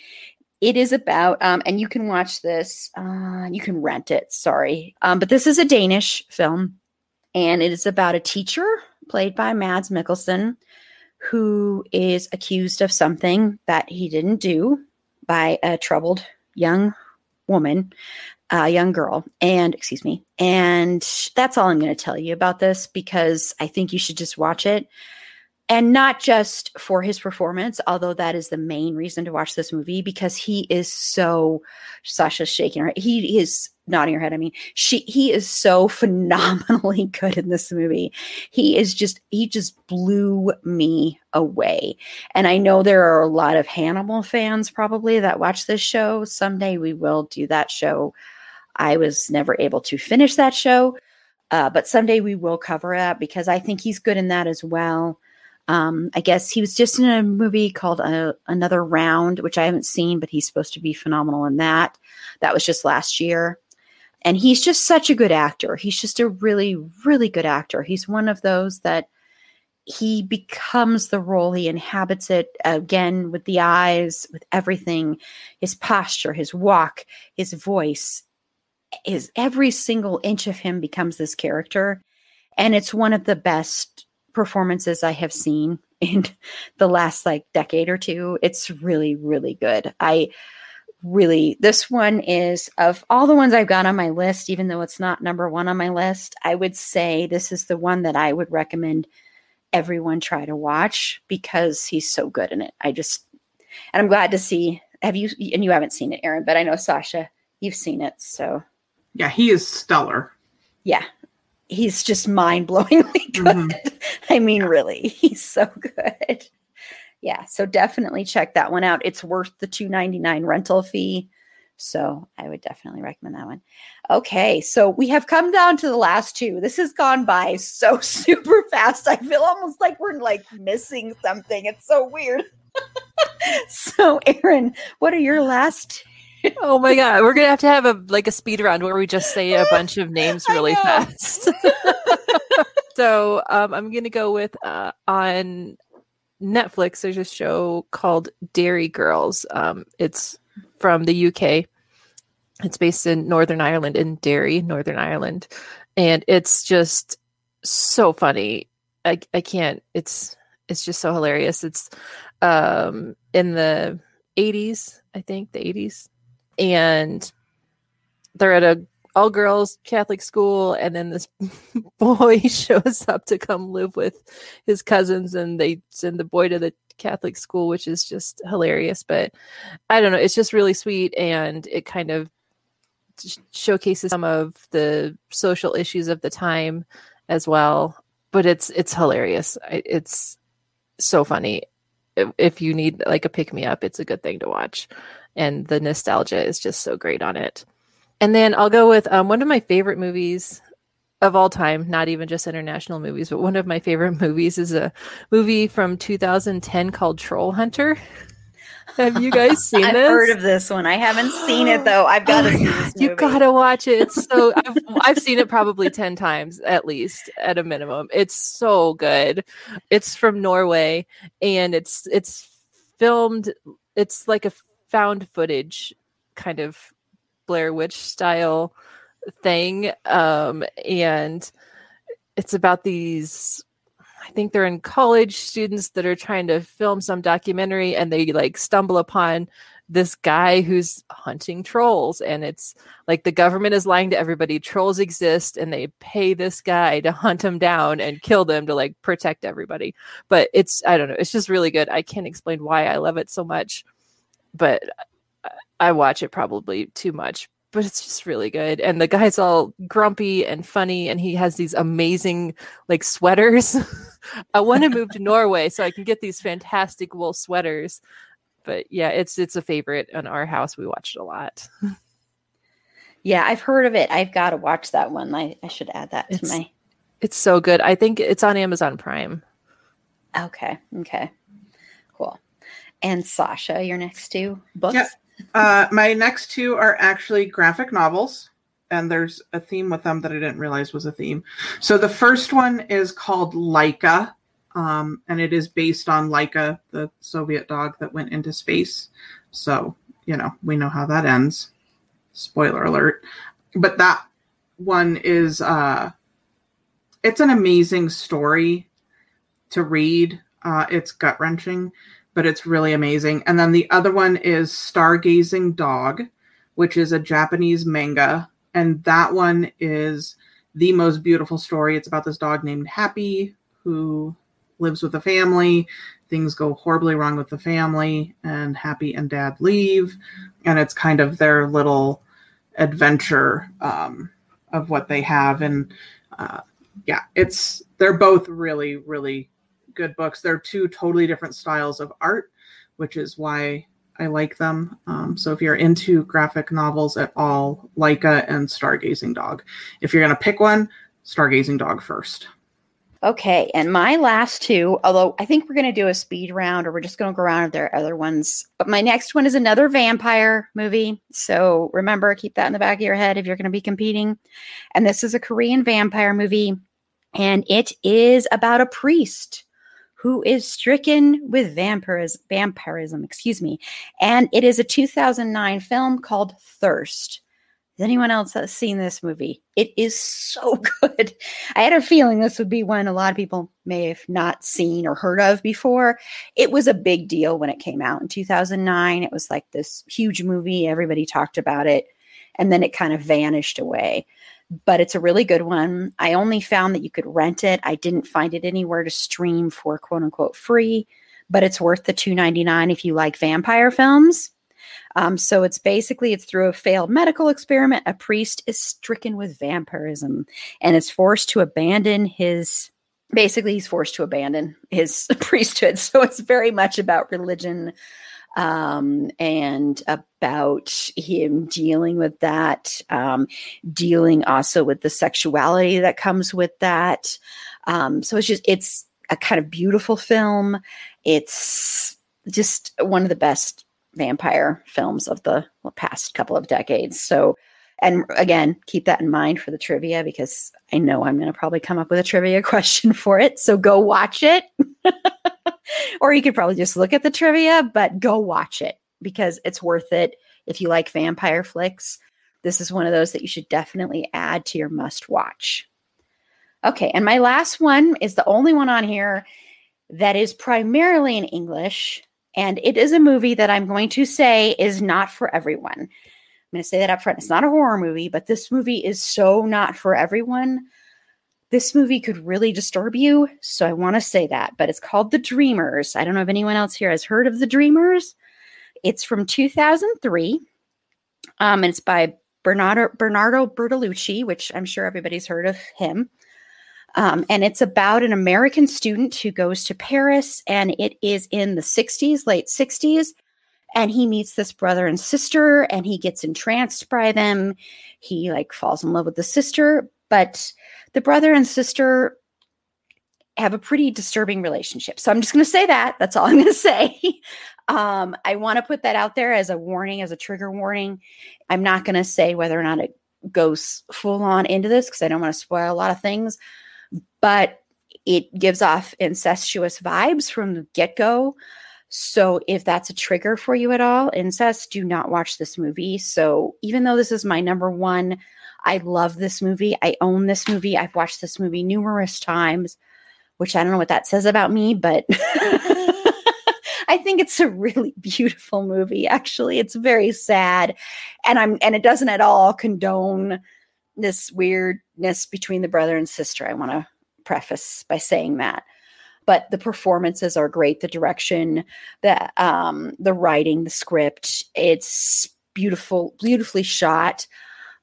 it is about. Um, and you can watch this. Uh, you can rent it. Sorry, um, but this is a Danish film, and it is about a teacher played by Mads Mikkelsen who is accused of something that he didn't do by a troubled young woman, a young girl, and excuse me. And that's all I'm going to tell you about this because I think you should just watch it and not just for his performance, although that is the main reason to watch this movie because he is so Sasha's shaking her. He is nodding her head. I mean, she he is so phenomenally good in this movie. He is just he just blew me away. And I know there are a lot of Hannibal fans probably that watch this show. Someday we will do that show. I was never able to finish that show. Uh, but someday we will cover it because I think he's good in that as well. Um, I guess he was just in a movie called uh, Another Round, which I haven't seen, but he's supposed to be phenomenal in that. That was just last year. And he's just such a good actor. He's just a really, really good actor. He's one of those that he becomes the role, he inhabits it again with the eyes, with everything, his posture, his walk, his voice. His every single inch of him becomes this character. And it's one of the best performances I have seen in the last like decade or two. It's really, really good. I really, this one is of all the ones I've got on my list, even though it's not number one on my list, I would say this is the one that I would recommend everyone try to watch because he's so good in it. I just, and I'm glad to see. Have you, and you haven't seen it, Erin, but I know Sasha, you've seen it. So, yeah, he is stellar. Yeah, he's just mind blowingly good. Mm-hmm. I mean, really, he's so good. Yeah, so definitely check that one out. It's worth the two ninety nine rental fee. So I would definitely recommend that one. Okay, so we have come down to the last two. This has gone by so super fast. I feel almost like we're like missing something. It's so weird. so, Erin, what are your last oh my god, we're gonna have to have a like a speed round where we just say a bunch of names really fast. so um, I'm gonna go with uh, on Netflix. There's a show called Derry Girls. Um, it's from the UK. It's based in Northern Ireland, in Derry, Northern Ireland, and it's just so funny. I I can't. It's it's just so hilarious. It's um in the 80s, I think the 80s, and they're at a all girls Catholic school, and then this boy shows up to come live with his cousins, and they send the boy to the Catholic school, which is just hilarious. But I don't know, it's just really sweet, and it kind of showcases some of the social issues of the time as well. But it's it's hilarious. It's so funny. If you need like a pick me up, it's a good thing to watch and the nostalgia is just so great on it. And then I'll go with um, one of my favorite movies of all time, not even just international movies, but one of my favorite movies is a movie from 2010 called Troll Hunter. Have you guys seen I've this? heard of this one. I haven't seen it though. I've got to see this You gotta watch it. It's so I've, I've seen it probably 10 times at least at a minimum. It's so good. It's from Norway and it's it's filmed it's like a found footage kind of Blair Witch style thing. Um, and it's about these I think they're in college students that are trying to film some documentary and they like stumble upon this guy who's hunting trolls and it's like the government is lying to everybody trolls exist and they pay this guy to hunt them down and kill them to like protect everybody but it's i don't know it's just really good i can't explain why i love it so much but I watch it probably too much. But it's just really good. And the guy's all grumpy and funny, and he has these amazing like sweaters. I want to move to Norway so I can get these fantastic wool sweaters. But yeah, it's it's a favorite in our house. We watch it a lot. Yeah, I've heard of it. I've got to watch that one. I, I should add that to my. It's so good. I think it's on Amazon Prime. Okay. Okay. Cool. And Sasha, your next two books? Yep. Uh, my next two are actually graphic novels, and there's a theme with them that I didn't realize was a theme. So the first one is called Laika, um, and it is based on Laika, the Soviet dog that went into space. So, you know, we know how that ends. Spoiler alert. But that one is uh it's an amazing story to read. Uh, it's gut wrenching but it's really amazing. And then the other one is Stargazing Dog, which is a Japanese manga. And that one is the most beautiful story. It's about this dog named Happy who lives with a family. Things go horribly wrong with the family, and Happy and Dad leave. And it's kind of their little adventure um, of what they have. And uh, yeah, it's they're both really, really good books. They're two totally different styles of art, which is why I like them. Um, so if you're into graphic novels at all, Laika and Stargazing Dog. If you're going to pick one, Stargazing Dog first. Okay, and my last two, although I think we're going to do a speed round or we're just going to go around if there are other ones. But my next one is another vampire movie. So remember, keep that in the back of your head if you're going to be competing. And this is a Korean vampire movie, and it is about a priest who is stricken with vampirism, vampirism, excuse me. And it is a 2009 film called Thirst. Has anyone else uh, seen this movie? It is so good. I had a feeling this would be one a lot of people may have not seen or heard of before. It was a big deal when it came out in 2009. It was like this huge movie. Everybody talked about it. And then it kind of vanished away. But it's a really good one. I only found that you could rent it. I didn't find it anywhere to stream for quote unquote free, but it's worth the 2.99 if you like vampire films. Um, so it's basically it's through a failed medical experiment. A priest is stricken with vampirism and is forced to abandon his. Basically, he's forced to abandon his priesthood. So it's very much about religion um, and about him dealing with that, um, dealing also with the sexuality that comes with that. Um, so it's just it's a kind of beautiful film. It's just one of the best vampire films of the past couple of decades. So, and again, keep that in mind for the trivia because I know I'm going to probably come up with a trivia question for it. So go watch it. or you could probably just look at the trivia, but go watch it because it's worth it. If you like vampire flicks, this is one of those that you should definitely add to your must watch. Okay, and my last one is the only one on here that is primarily in English. And it is a movie that I'm going to say is not for everyone. I'm going to say that up front. It's not a horror movie, but this movie is so not for everyone. This movie could really disturb you. So I want to say that. But it's called The Dreamers. I don't know if anyone else here has heard of The Dreamers. It's from 2003. Um, and it's by Bernardo, Bernardo Bertolucci, which I'm sure everybody's heard of him. Um, and it's about an American student who goes to Paris, and it is in the 60s, late 60s. And he meets this brother and sister, and he gets entranced by them. He like falls in love with the sister, but the brother and sister have a pretty disturbing relationship. So I'm just going to say that. That's all I'm going to say. um, I want to put that out there as a warning, as a trigger warning. I'm not going to say whether or not it goes full on into this because I don't want to spoil a lot of things but it gives off incestuous vibes from the get go. So if that's a trigger for you at all, incest, do not watch this movie. So even though this is my number one, I love this movie. I own this movie. I've watched this movie numerous times, which I don't know what that says about me, but I think it's a really beautiful movie. Actually, it's very sad, and I'm and it doesn't at all condone this weirdness between the brother and sister. I want to preface by saying that. But the performances are great. The direction, the um, the writing, the script, it's beautiful, beautifully shot.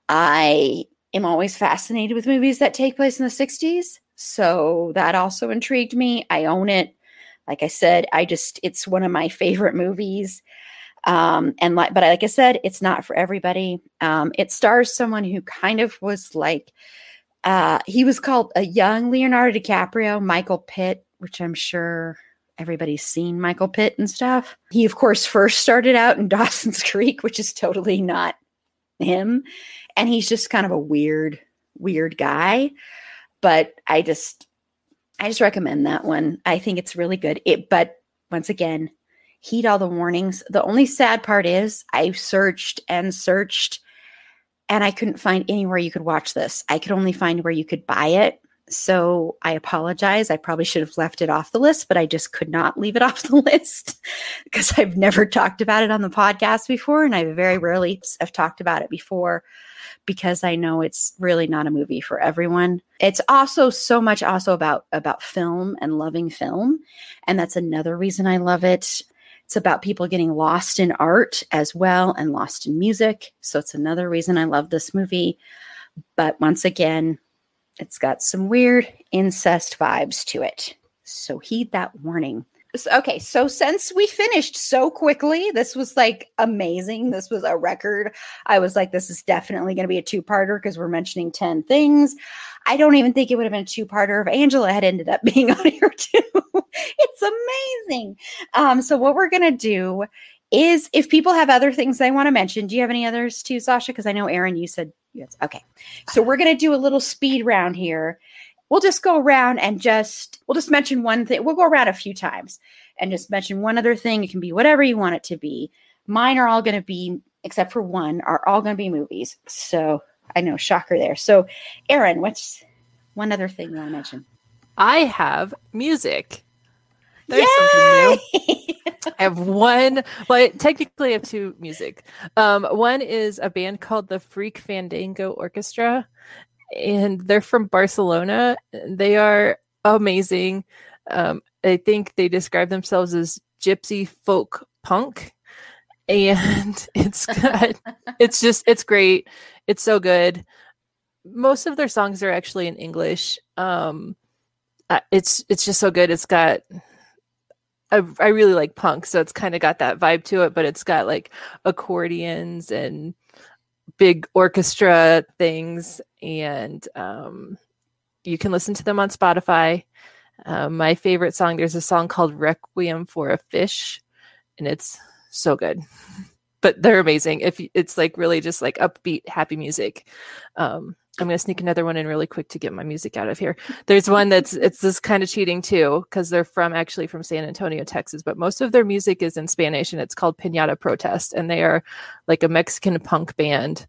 I am always fascinated with movies that take place in the 60s. So that also intrigued me. I own it. Like I said, I just it's one of my favorite movies. Um, and like, but like I said, it's not for everybody. Um, it stars someone who kind of was like uh, he was called a young Leonardo DiCaprio, Michael Pitt, which I'm sure everybody's seen Michael Pitt and stuff. He, of course, first started out in Dawson's Creek, which is totally not him. And he's just kind of a weird, weird guy. But I just, I just recommend that one. I think it's really good. It, but once again, heed all the warnings. The only sad part is I searched and searched and I couldn't find anywhere you could watch this. I could only find where you could buy it. So I apologize. I probably should have left it off the list, but I just could not leave it off the list because I've never talked about it on the podcast before. And I very rarely have talked about it before because I know it's really not a movie for everyone. It's also so much also about about film and loving film. And that's another reason I love it. It's about people getting lost in art as well and lost in music. So it's another reason I love this movie. But once again, it's got some weird incest vibes to it. So heed that warning. Okay, so since we finished so quickly, this was like amazing. This was a record. I was like, this is definitely going to be a two parter because we're mentioning 10 things. I don't even think it would have been a two parter if Angela had ended up being on here too. it's amazing. Um, so, what we're going to do is if people have other things they want to mention, do you have any others too, Sasha? Because I know Erin, you said yes. Okay. So, we're going to do a little speed round here we'll just go around and just we'll just mention one thing. We'll go around a few times and just mention one other thing. It can be whatever you want it to be. Mine are all going to be except for one, are all going to be movies. So I know, shocker there. So, Erin, what's one other thing you want to mention? I have music. There's something new. I have one. Well, I technically have two music. Um, one is a band called the Freak Fandango Orchestra, and they're from Barcelona. They are amazing. Um, I think they describe themselves as gypsy folk punk, and it's good. it's just it's great. It's so good. Most of their songs are actually in English. Um, it's it's just so good. It's got I, I really like punk, so it's kind of got that vibe to it, but it's got like accordions and big orchestra things, and um, you can listen to them on Spotify. Uh, my favorite song, there's a song called Requiem for a Fish, and it's so good. But they're amazing. If it's like really just like upbeat, happy music. Um, I'm to sneak another one in really quick to get my music out of here. There's one that's it's this kind of cheating too because they're from actually from San Antonio, Texas, but most of their music is in Spanish and it's called Pinata Protest and they are like a Mexican punk band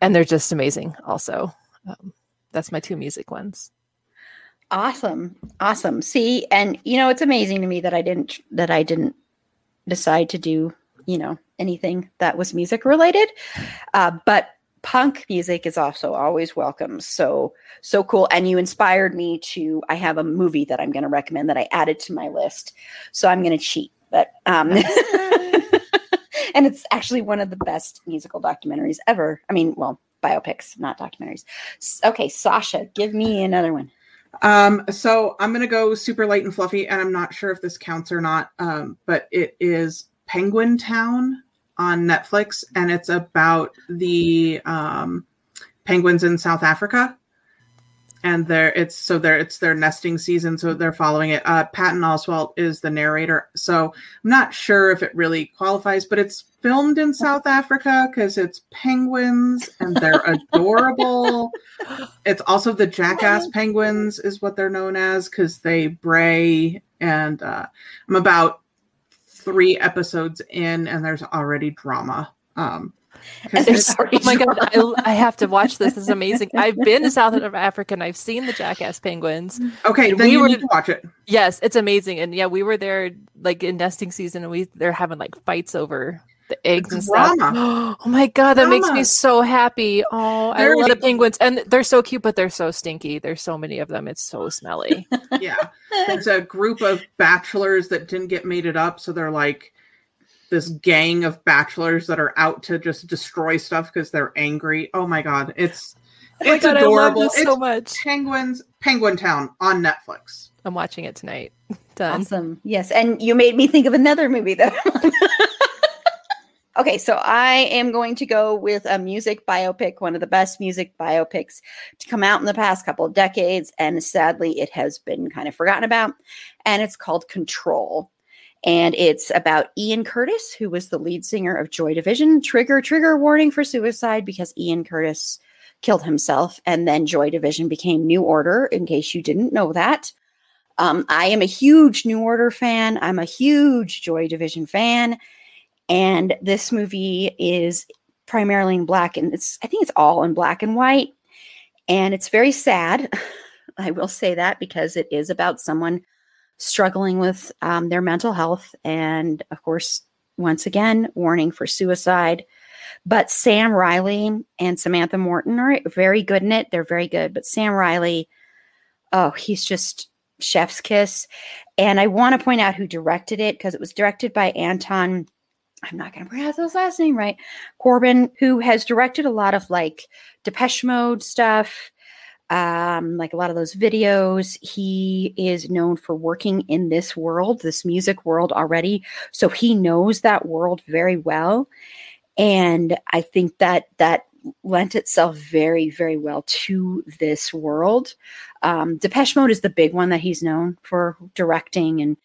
and they're just amazing also. Um, that's my two music ones. Awesome. Awesome. See, and you know, it's amazing to me that I didn't that I didn't decide to do, you know, anything that was music related. Uh, but punk music is also always welcome. So so cool. And you inspired me to. I have a movie that I'm going to recommend that I added to my list. So I'm going to cheat, but um, and it's actually one of the best musical documentaries ever. I mean, well, biopics, not documentaries. Okay, Sasha, give me another one. Um, so I'm gonna go super light and fluffy, and I'm not sure if this counts or not. Um, but it is Penguin Town on Netflix, and it's about the um, penguins in South Africa. And there, it's so there, it's their nesting season, so they're following it. Uh, Patton Oswalt is the narrator, so I'm not sure if it really qualifies, but it's filmed in South Africa because it's penguins and they're adorable. it's also the jackass penguins, is what they're known as, because they bray. And uh, I'm about three episodes in and there's already drama. Um, and there's oh my god, I, I, have to watch this. This is amazing. I've been to South Africa and I've seen the Jackass penguins. Okay, then we you were, need to watch it. Yes, it's amazing. And yeah, we were there like in nesting season and we they're having like fights over the eggs and stuff. Oh my god, that makes me so happy. Oh, I love the penguins, and they're so cute, but they're so stinky. There's so many of them. It's so smelly. yeah, there's a group of bachelors that didn't get mated up, so they're like this gang of bachelors that are out to just destroy stuff because they're angry. Oh my god, it's oh it's god, adorable. It's so much. Penguins, Penguin Town on Netflix. I'm watching it tonight. Done. Awesome. Yes, and you made me think of another movie that. Okay, so I am going to go with a music biopic, one of the best music biopics to come out in the past couple of decades. And sadly, it has been kind of forgotten about. And it's called Control. And it's about Ian Curtis, who was the lead singer of Joy Division. Trigger, trigger warning for suicide because Ian Curtis killed himself. And then Joy Division became New Order, in case you didn't know that. Um, I am a huge New Order fan. I'm a huge Joy Division fan and this movie is primarily in black and it's I think it's all in black and white. And it's very sad. I will say that because it is about someone struggling with um, their mental health. And of course, once again, warning for suicide. But Sam Riley and Samantha Morton are very good in it. They're very good. But Sam Riley, oh, he's just chef's kiss. And I want to point out who directed it because it was directed by Anton I'm not going to pronounce his last name right. Corbijn, who has directed a lot of like Depeche Mode stuff, um, like a lot of those videos. He is known for working in this world, this music world already. So he knows that world very well. And I think that that lent itself very, very well to this world. Um, Depeche Mode is the big one that he's known for directing and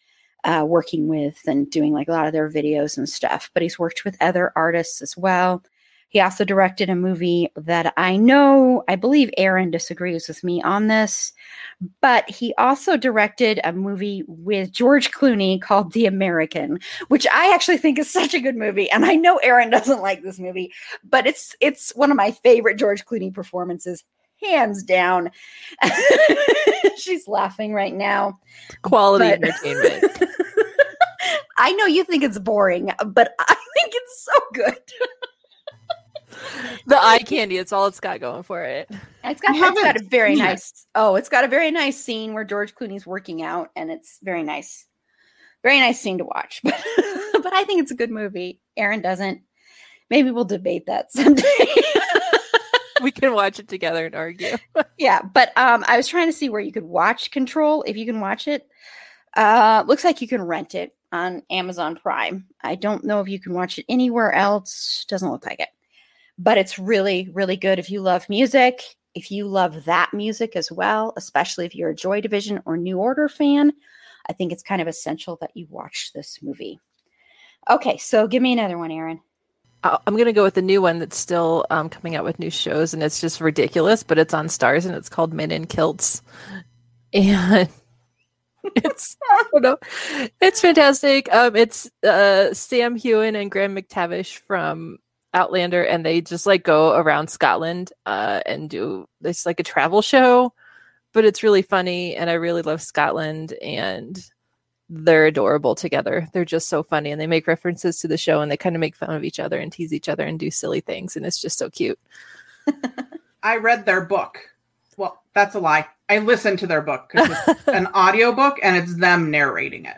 uh, working with and doing like a lot of their videos and stuff. But he's worked with other artists as well. He also directed a movie that I know, I believe Erin disagrees with me on this, but he also directed a movie with George Clooney called The American, which I actually think is such a good movie. And I know Erin doesn't like this movie, but it's it's one of my favorite George Clooney performances, hands down. She's laughing right now. Quality But- entertainment. I know you think it's boring, but I think it's so good. the eye candy, it's all it's got going for it. It's got, it's got a very seen nice. Oh, it's got a very nice scene where George Clooney's working out, and it's very nice. Very nice scene to watch. But, but I think it's a good movie. Erin doesn't. Maybe we'll debate that someday. We can watch it together and argue. yeah, but um, I was trying to see where you could watch Control. If you can watch it, uh, looks like you can rent it on Amazon Prime. I don't know if you can watch it anywhere else. Doesn't look like it, but it's really, really good. If you love music, if you love that music as well, especially if you're a Joy Division or New Order fan, I think it's kind of essential that you watch this movie. Okay, so give me another one, Erin. I'm gonna go with the new one that's still um, coming out with new shows, and it's just ridiculous, but it's on Starz, and it's called Men in Kilts, and it's I don't know, it's fantastic. Um, it's uh, Sam Heughan and Graham McTavish from Outlander, and they just like go around Scotland uh, and do this like a travel show, but it's really funny, and I really love Scotland and they're adorable together. They're just so funny and they make references to the show and they kind of make fun of each other and tease each other and do silly things and it's just so cute. I read their book. Well, that's a lie. I listened to their book 'cause it's an audiobook and it's them narrating it.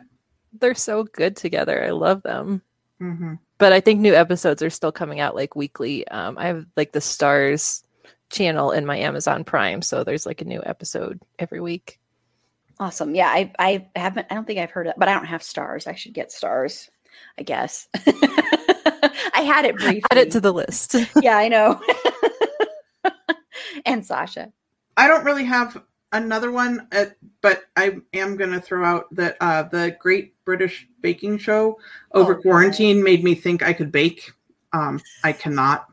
They're so good together. I love them. hmm But I think new episodes are still coming out like weekly. Um, I have like the Starz channel in my Amazon Prime, so there's like a new episode every week. Awesome. Yeah, I I haven't I don't think I've heard it, but I don't have Starz. I should get Starz, I guess. I had it briefly. Add it to the list. yeah, I know. and Sasha. I don't really have another one, uh, but I am going to throw out that uh, the Great British Baking Show over Oh, God. quarantine made me think I could bake. Um, I cannot.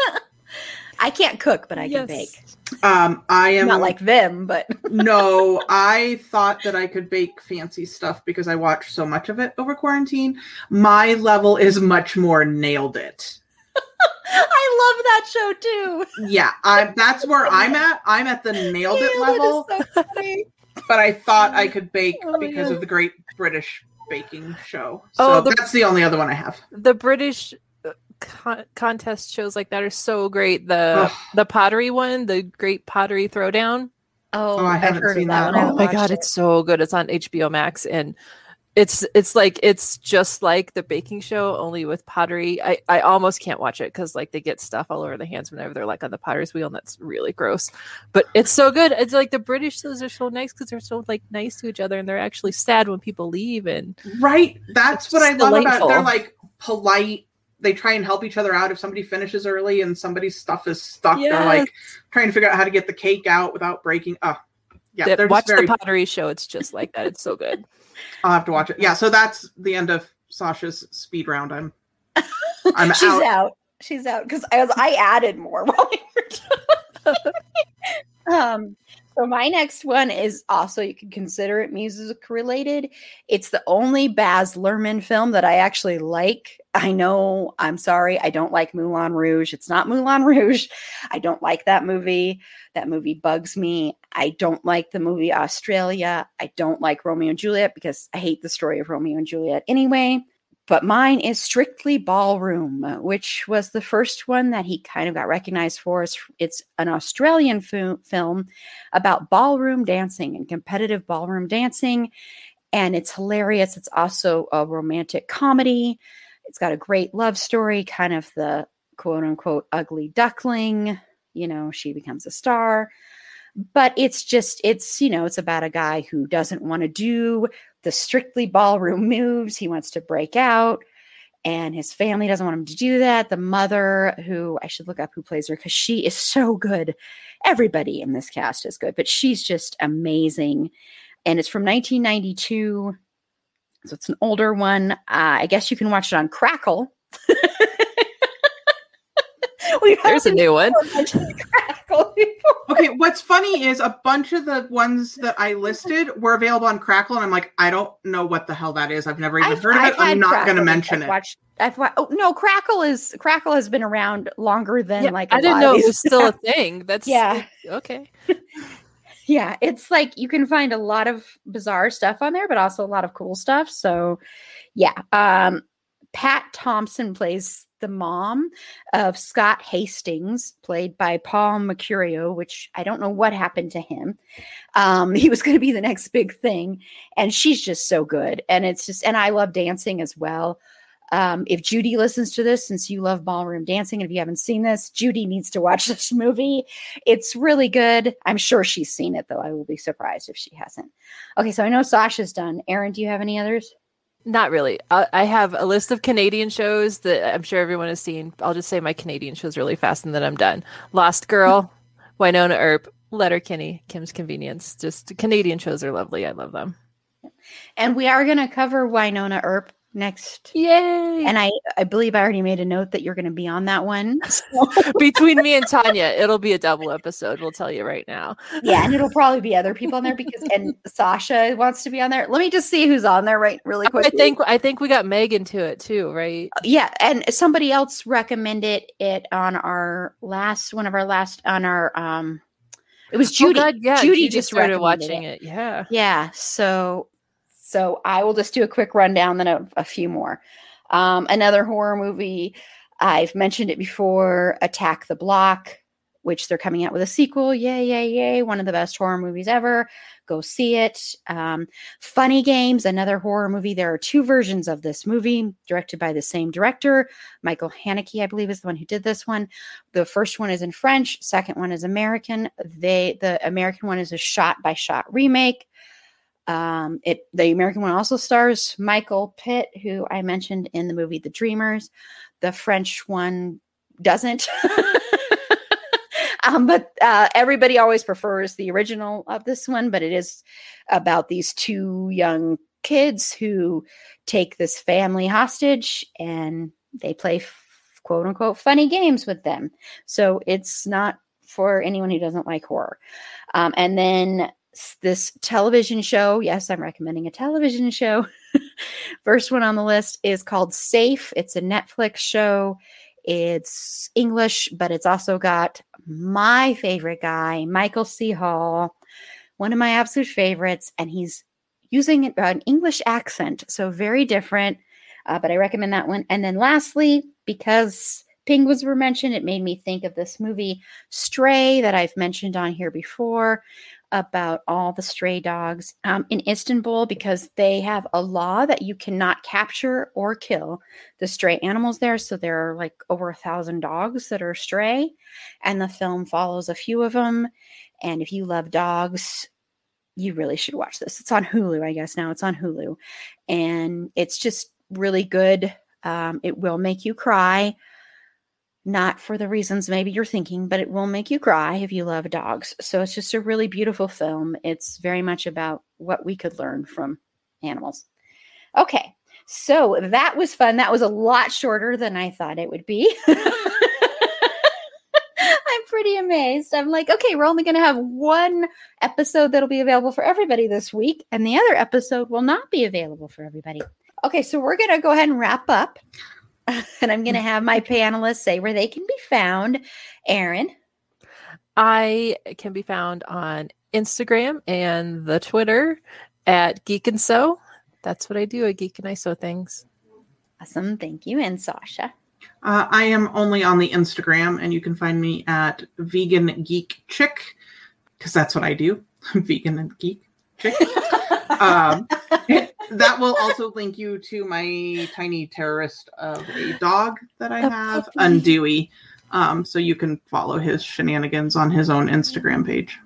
I can't cook, but I Yes. can bake. Um, I am Not like them, but no, I thought that I could bake fancy stuff because I watched so much of it over quarantine. My level is much more nailed it. I love that show too. Yeah, I, that's where I'm at. I'm at the nailed it level, is so funny. but I thought I could bake Oh because God. of the Great British Baking Show. So Oh, the- that's the only other one I have. the British uh, con- contest shows like that are so great. The Ugh. the pottery one, the Great Pottery Throwdown. Oh, Oh, I I've haven't heard seen that that one. Oh my god, it. it's so good. It's on HBO Max and it's it's like it's just like the baking show only with pottery. I I almost can't watch it cuz like they get stuff all over the hands whenever they're like on the potter's wheel and that's really gross. But it's so good. It's like the British shows are so nice cuz they're so like nice to each other and they're actually sad when people leave and Right. That's what I love about it. They're like polite. They try and help each other out if somebody finishes early and somebody's stuff is stuck. They're like trying to figure out how to get the cake out without breaking. Oh, yeah. Th- They're watch very. the pottery show. It's just like that. It's so good. I'll have to watch it. Yeah. So that's the end of Sasha's speed round. I'm. I'm She's out. out. She's out because I was I added more while we were talking. um, so my next one is also you could consider it music related. It's the only Baz Luhrmann film that I actually like. I know I'm sorry, I don't like Moulin Rouge. It's not Moulin Rouge. I don't like that movie. That movie bugs me. I don't like the movie Australia. I don't like Romeo and Juliet because I hate the story of Romeo and Juliet anyway but mine is strictly ballroom which was the first one that he kind of got recognized for it's, an australian fu- film about ballroom dancing and competitive ballroom dancing and it's hilarious it's also a romantic comedy it's got a great love story kind of the quote unquote ugly duckling you know she becomes a star but it's just it's you know it's about a guy who doesn't want to do the strictly ballroom moves. He wants to break out, and his family doesn't want him to do that. The mother, who I should look up who plays her because she is so good. Everybody in this cast is good, but she's just amazing. And it's from 1992. So it's an older one. Uh, I guess you can watch it on Crackle. We There's a new one. Okay, what's funny is a bunch of the ones that I listed were available on Crackle, and I'm like, I don't know what the hell that is. I've never even I've- heard of I've it. I'm not going to mention I've it. Watched, I've wa- oh, no Crackle is Crackle has been around longer than Yeah, like a I didn't lot know of it was still a thing. That's Yeah. okay. Yeah, it's like you can find a lot of bizarre stuff on there, but also a lot of cool stuff. So, yeah, um, Pat Thomson plays the mom of Scott Hastings, played by Paul Mercurio, which I don't know what happened to him. Um, he was going to be the next big thing, and she's just so good. And it's just, and I love dancing as well. Um, if Judy listens to this, since you love ballroom dancing, and if you haven't seen this, Judy needs to watch this movie. It's really good. I'm sure she's seen it, though. I will be surprised if she hasn't. Okay, so I know Sasha's done. Erin, do you have any others? Not really. I, I have a list of Canadian shows that I'm sure everyone has seen. I'll just say my Canadian shows really fast and then I'm done. Lost Girl, Wynonna Earp, Letterkenny, Kim's Convenience. Just Canadian shows are lovely. I love them. And we are going to cover Wynonna Earp next. Yay! And I, I believe I already made a note that you're going to be on that one. Between me and Tanya, it'll be a double episode. We'll tell you right now. yeah, and it'll probably be other people on there because and Sasha wants to be on there. Let me just see who's on there right really quick. I think I think we got Megan to it too, right? yeah, and somebody else recommended it on our last one of our last on our um it was Judy. Oh, God, yeah, Judy, just started watching it. Yeah. Yeah, so so I will just do a quick rundown, then a, a few more. Um, another horror movie. I've mentioned it before. Attack the Block, which they're coming out with a sequel. Yay, yay, yay! One of the best horror movies ever. Go see it. Um, Funny Games, another horror movie. There are two versions of this movie, directed by the same director, Michael Haneke, I believe, is the one who did this one. The first one is in French. Second one is American. They the American one is a shot by shot remake. Um, it the American one also stars Michael Pitt, who I mentioned in the movie The Dreamers. The French one doesn't. um, but uh, everybody always prefers the original of this one. But it is about these two young kids who take this family hostage and they play quote unquote funny games with them. So it's not for anyone who doesn't like horror. Um, and then this television show, yes, I'm recommending a television show. First one on the list is called Safe. It's a Netflix show. It's English, but it's also got my favorite guy, Michael C. Hall, one of my absolute favorites, and he's using an English accent, so very different. Uh, but I recommend that one. And then lastly, because penguins were mentioned, it made me think of this movie Stray that I've mentioned on here before about all the stray dogs um, in Istanbul because they have a law that you cannot capture or kill the stray animals there. So there are like over a thousand dogs that are stray, and the film follows a few of them. And if you love dogs, you really should watch this. It's on Hulu, I guess now it's on Hulu, and it's just really good. Um, it will make you cry not for the reasons maybe you're thinking, but it will make you cry if you love dogs. So it's just a really beautiful film. It's very much about what we could learn from animals. Okay, so that was fun. That was a lot shorter than I thought it would be. I'm pretty amazed. I'm like, okay, we're only going to have one episode that'll be available for everybody this week, and the other episode will not be available for everybody. Okay, so we're going to go ahead and wrap up and I'm going to have my panelists say where they can be found. Erin. I can be found on Instagram and the Twitter at Geek and Sew. That's what I do. I geek and I sew things. Awesome. Thank you. And Sasha. Uh, I am only on the Instagram, and you can find me at Vegan Geek Chick because that's what I do. Vegan and Geek Chick. um, that will also link you to my tiny terrorist of a dog that I A have, puppy. Undewey. Um, so you can follow his shenanigans on his own Instagram page.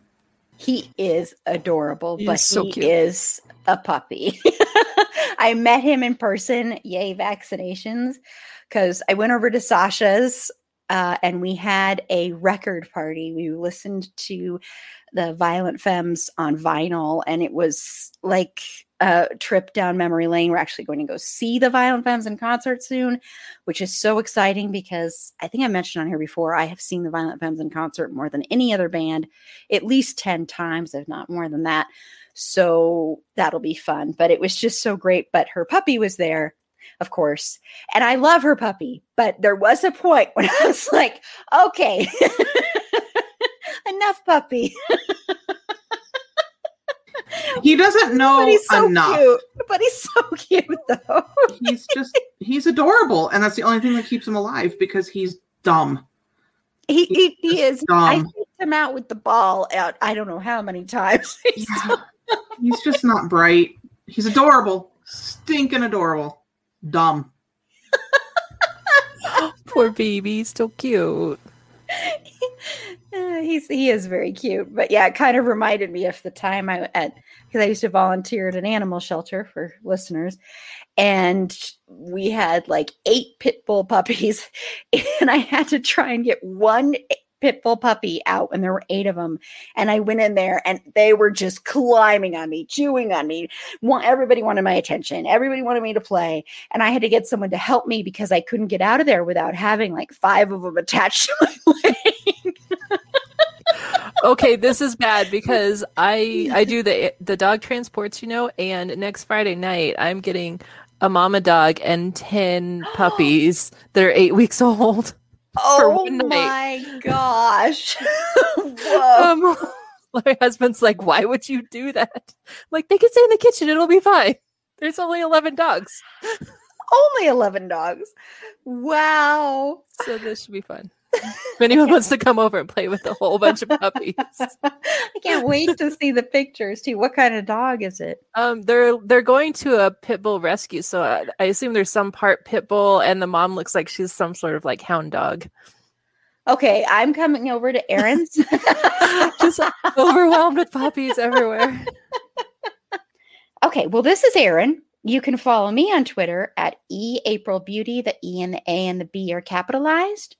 He is adorable, He but is so he cute. is a puppy. I met him in person. Yay, vaccinations. Because I went over to Sasha's uh, and we had a record party. We listened to the Violent Femmes on vinyl, and it was like trip down memory lane. We're actually going to go see the Violent Femmes in concert soon, which is so exciting because I think I mentioned on here before, I have seen the Violent Femmes in concert more than any other band, at least 10 times, if not more than that. So that'll be fun. But it was just so great. But her puppy was there of course. And I love her puppy, but there was a point when I was like, okay, enough puppy. he doesn't know but he's so enough. cute. But he's so cute though. he's just he's adorable, and that's the only thing that keeps him alive because he's dumb. He he, he is. dumb. I kicked him out with the ball out. I don't know how many times. He's Yeah. he's just not bright. He's adorable, stinking adorable, dumb. Poor baby, so cute. Uh, he's he is very cute, but yeah, it kind of reminded me of the time I at because I used to volunteer at an animal shelter for listeners, and we had like eight pit bull puppies, and I had to try and get one pit bull puppy out, and there were eight of them, and I went in there, and they were just climbing on me, chewing on me. Everybody wanted my attention, everybody wanted me to play, and I had to get someone to help me because I couldn't get out of there without having like five of them attached to my leg. Okay, this is bad because I I do the the dog transports, you know, and next Friday night I'm getting a mama dog and 10 puppies that are 8 weeks old. Oh my gosh. Whoa. Um my husband's like, "Why would you do that?" Like, they can stay in the kitchen, it'll be fine. There's only 11 dogs. Only 11 dogs. Wow. So this should be fun. If anyone wants to come over and play with a whole bunch of puppies. I can't wait to see the pictures too. What kind of dog is it? Um, they're they're going to a pit bull rescue, so I, I assume there's some part pit bull, and the mom looks like she's some sort of like hound dog. Okay, I'm coming over to Erin's. Just overwhelmed with puppies everywhere. okay, well, this is Aaron. You can follow me on Twitter at eAprilBeauty. The E and the A and the B are capitalized.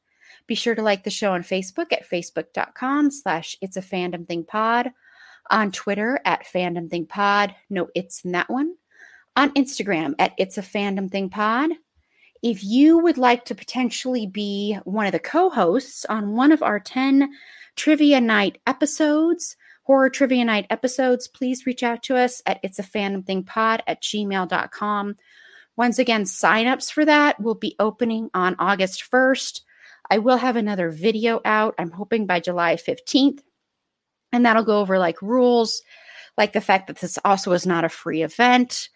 Be sure to like the show on Facebook at facebook.com slash it's a fandom thing pod. On Twitter at fandom thing pod. No, it's in that one. On Instagram at it's a fandom thing pod. If you would like to potentially be one of the co hosts on one of our 10 trivia night episodes, horror trivia night episodes, please reach out to us at it's a fandom thing pod at gmail.com. Once again, signups for that will be opening on August 1st. I will have another video out, I'm hoping by July 15th. And that'll go over like rules, like the fact that this also is not a free event,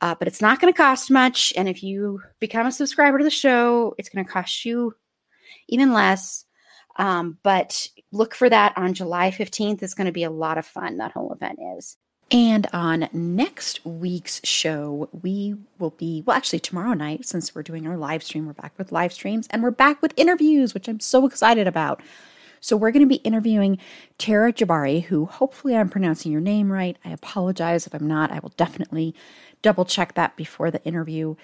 uh, but it's not going to cost much. And if you become a subscriber to the show, it's going to cost you even less. Um, but look for that on July 15th. It's going to be a lot of fun. That whole event is. And on next week's show, we will be, well, actually, tomorrow night, since we're doing our live stream, we're back with live streams and we're back with interviews, which I'm so excited about. So, we're going to be interviewing Tara Jabari, who hopefully I'm pronouncing your name right. I apologize if I'm not. I will definitely double check that before the interview.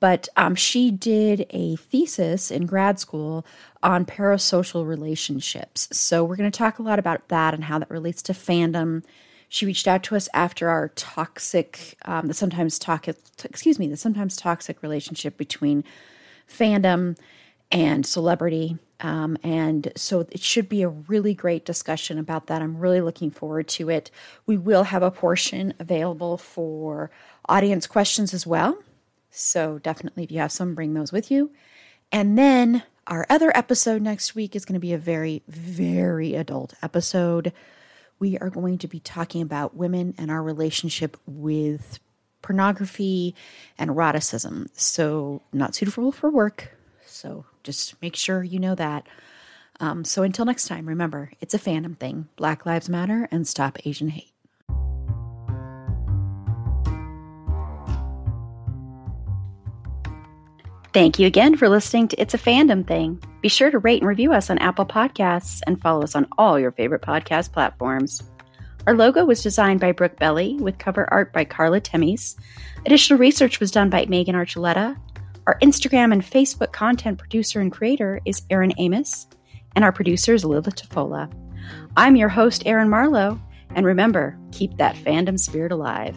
But um, she did a thesis in grad school on parasocial relationships. So, we're going to talk a lot about that and how that relates to fandom. She reached out to us after our toxic, um, the sometimes toxic, excuse me, the sometimes toxic relationship between fandom and celebrity. Um, and so it should be a really great discussion about that. I'm really looking forward to it. We will have a portion available for audience questions as well. So definitely, if you have some, bring those with you. And then our other episode next week is going to be a very, very adult episode. We are going to be talking about women and our relationship with pornography and eroticism. So, not suitable for work. So, just make sure you know that. Um, so, until next time, remember it's a fandom thing. Black Lives Matter and stop Asian hate. Thank you again for listening to It's a Fandom Thing. Be sure to rate and review us on Apple Podcasts and follow us on all your favorite podcast platforms. Our logo was designed by Brooke Belli with cover art by Carla Temis. Additional research was done by Megan Archuleta. Our Instagram and Facebook content producer and creator is Erin Amos, and our producer is Lila Tafola. I'm your host, Erin Marlowe, and remember, keep that fandom spirit alive.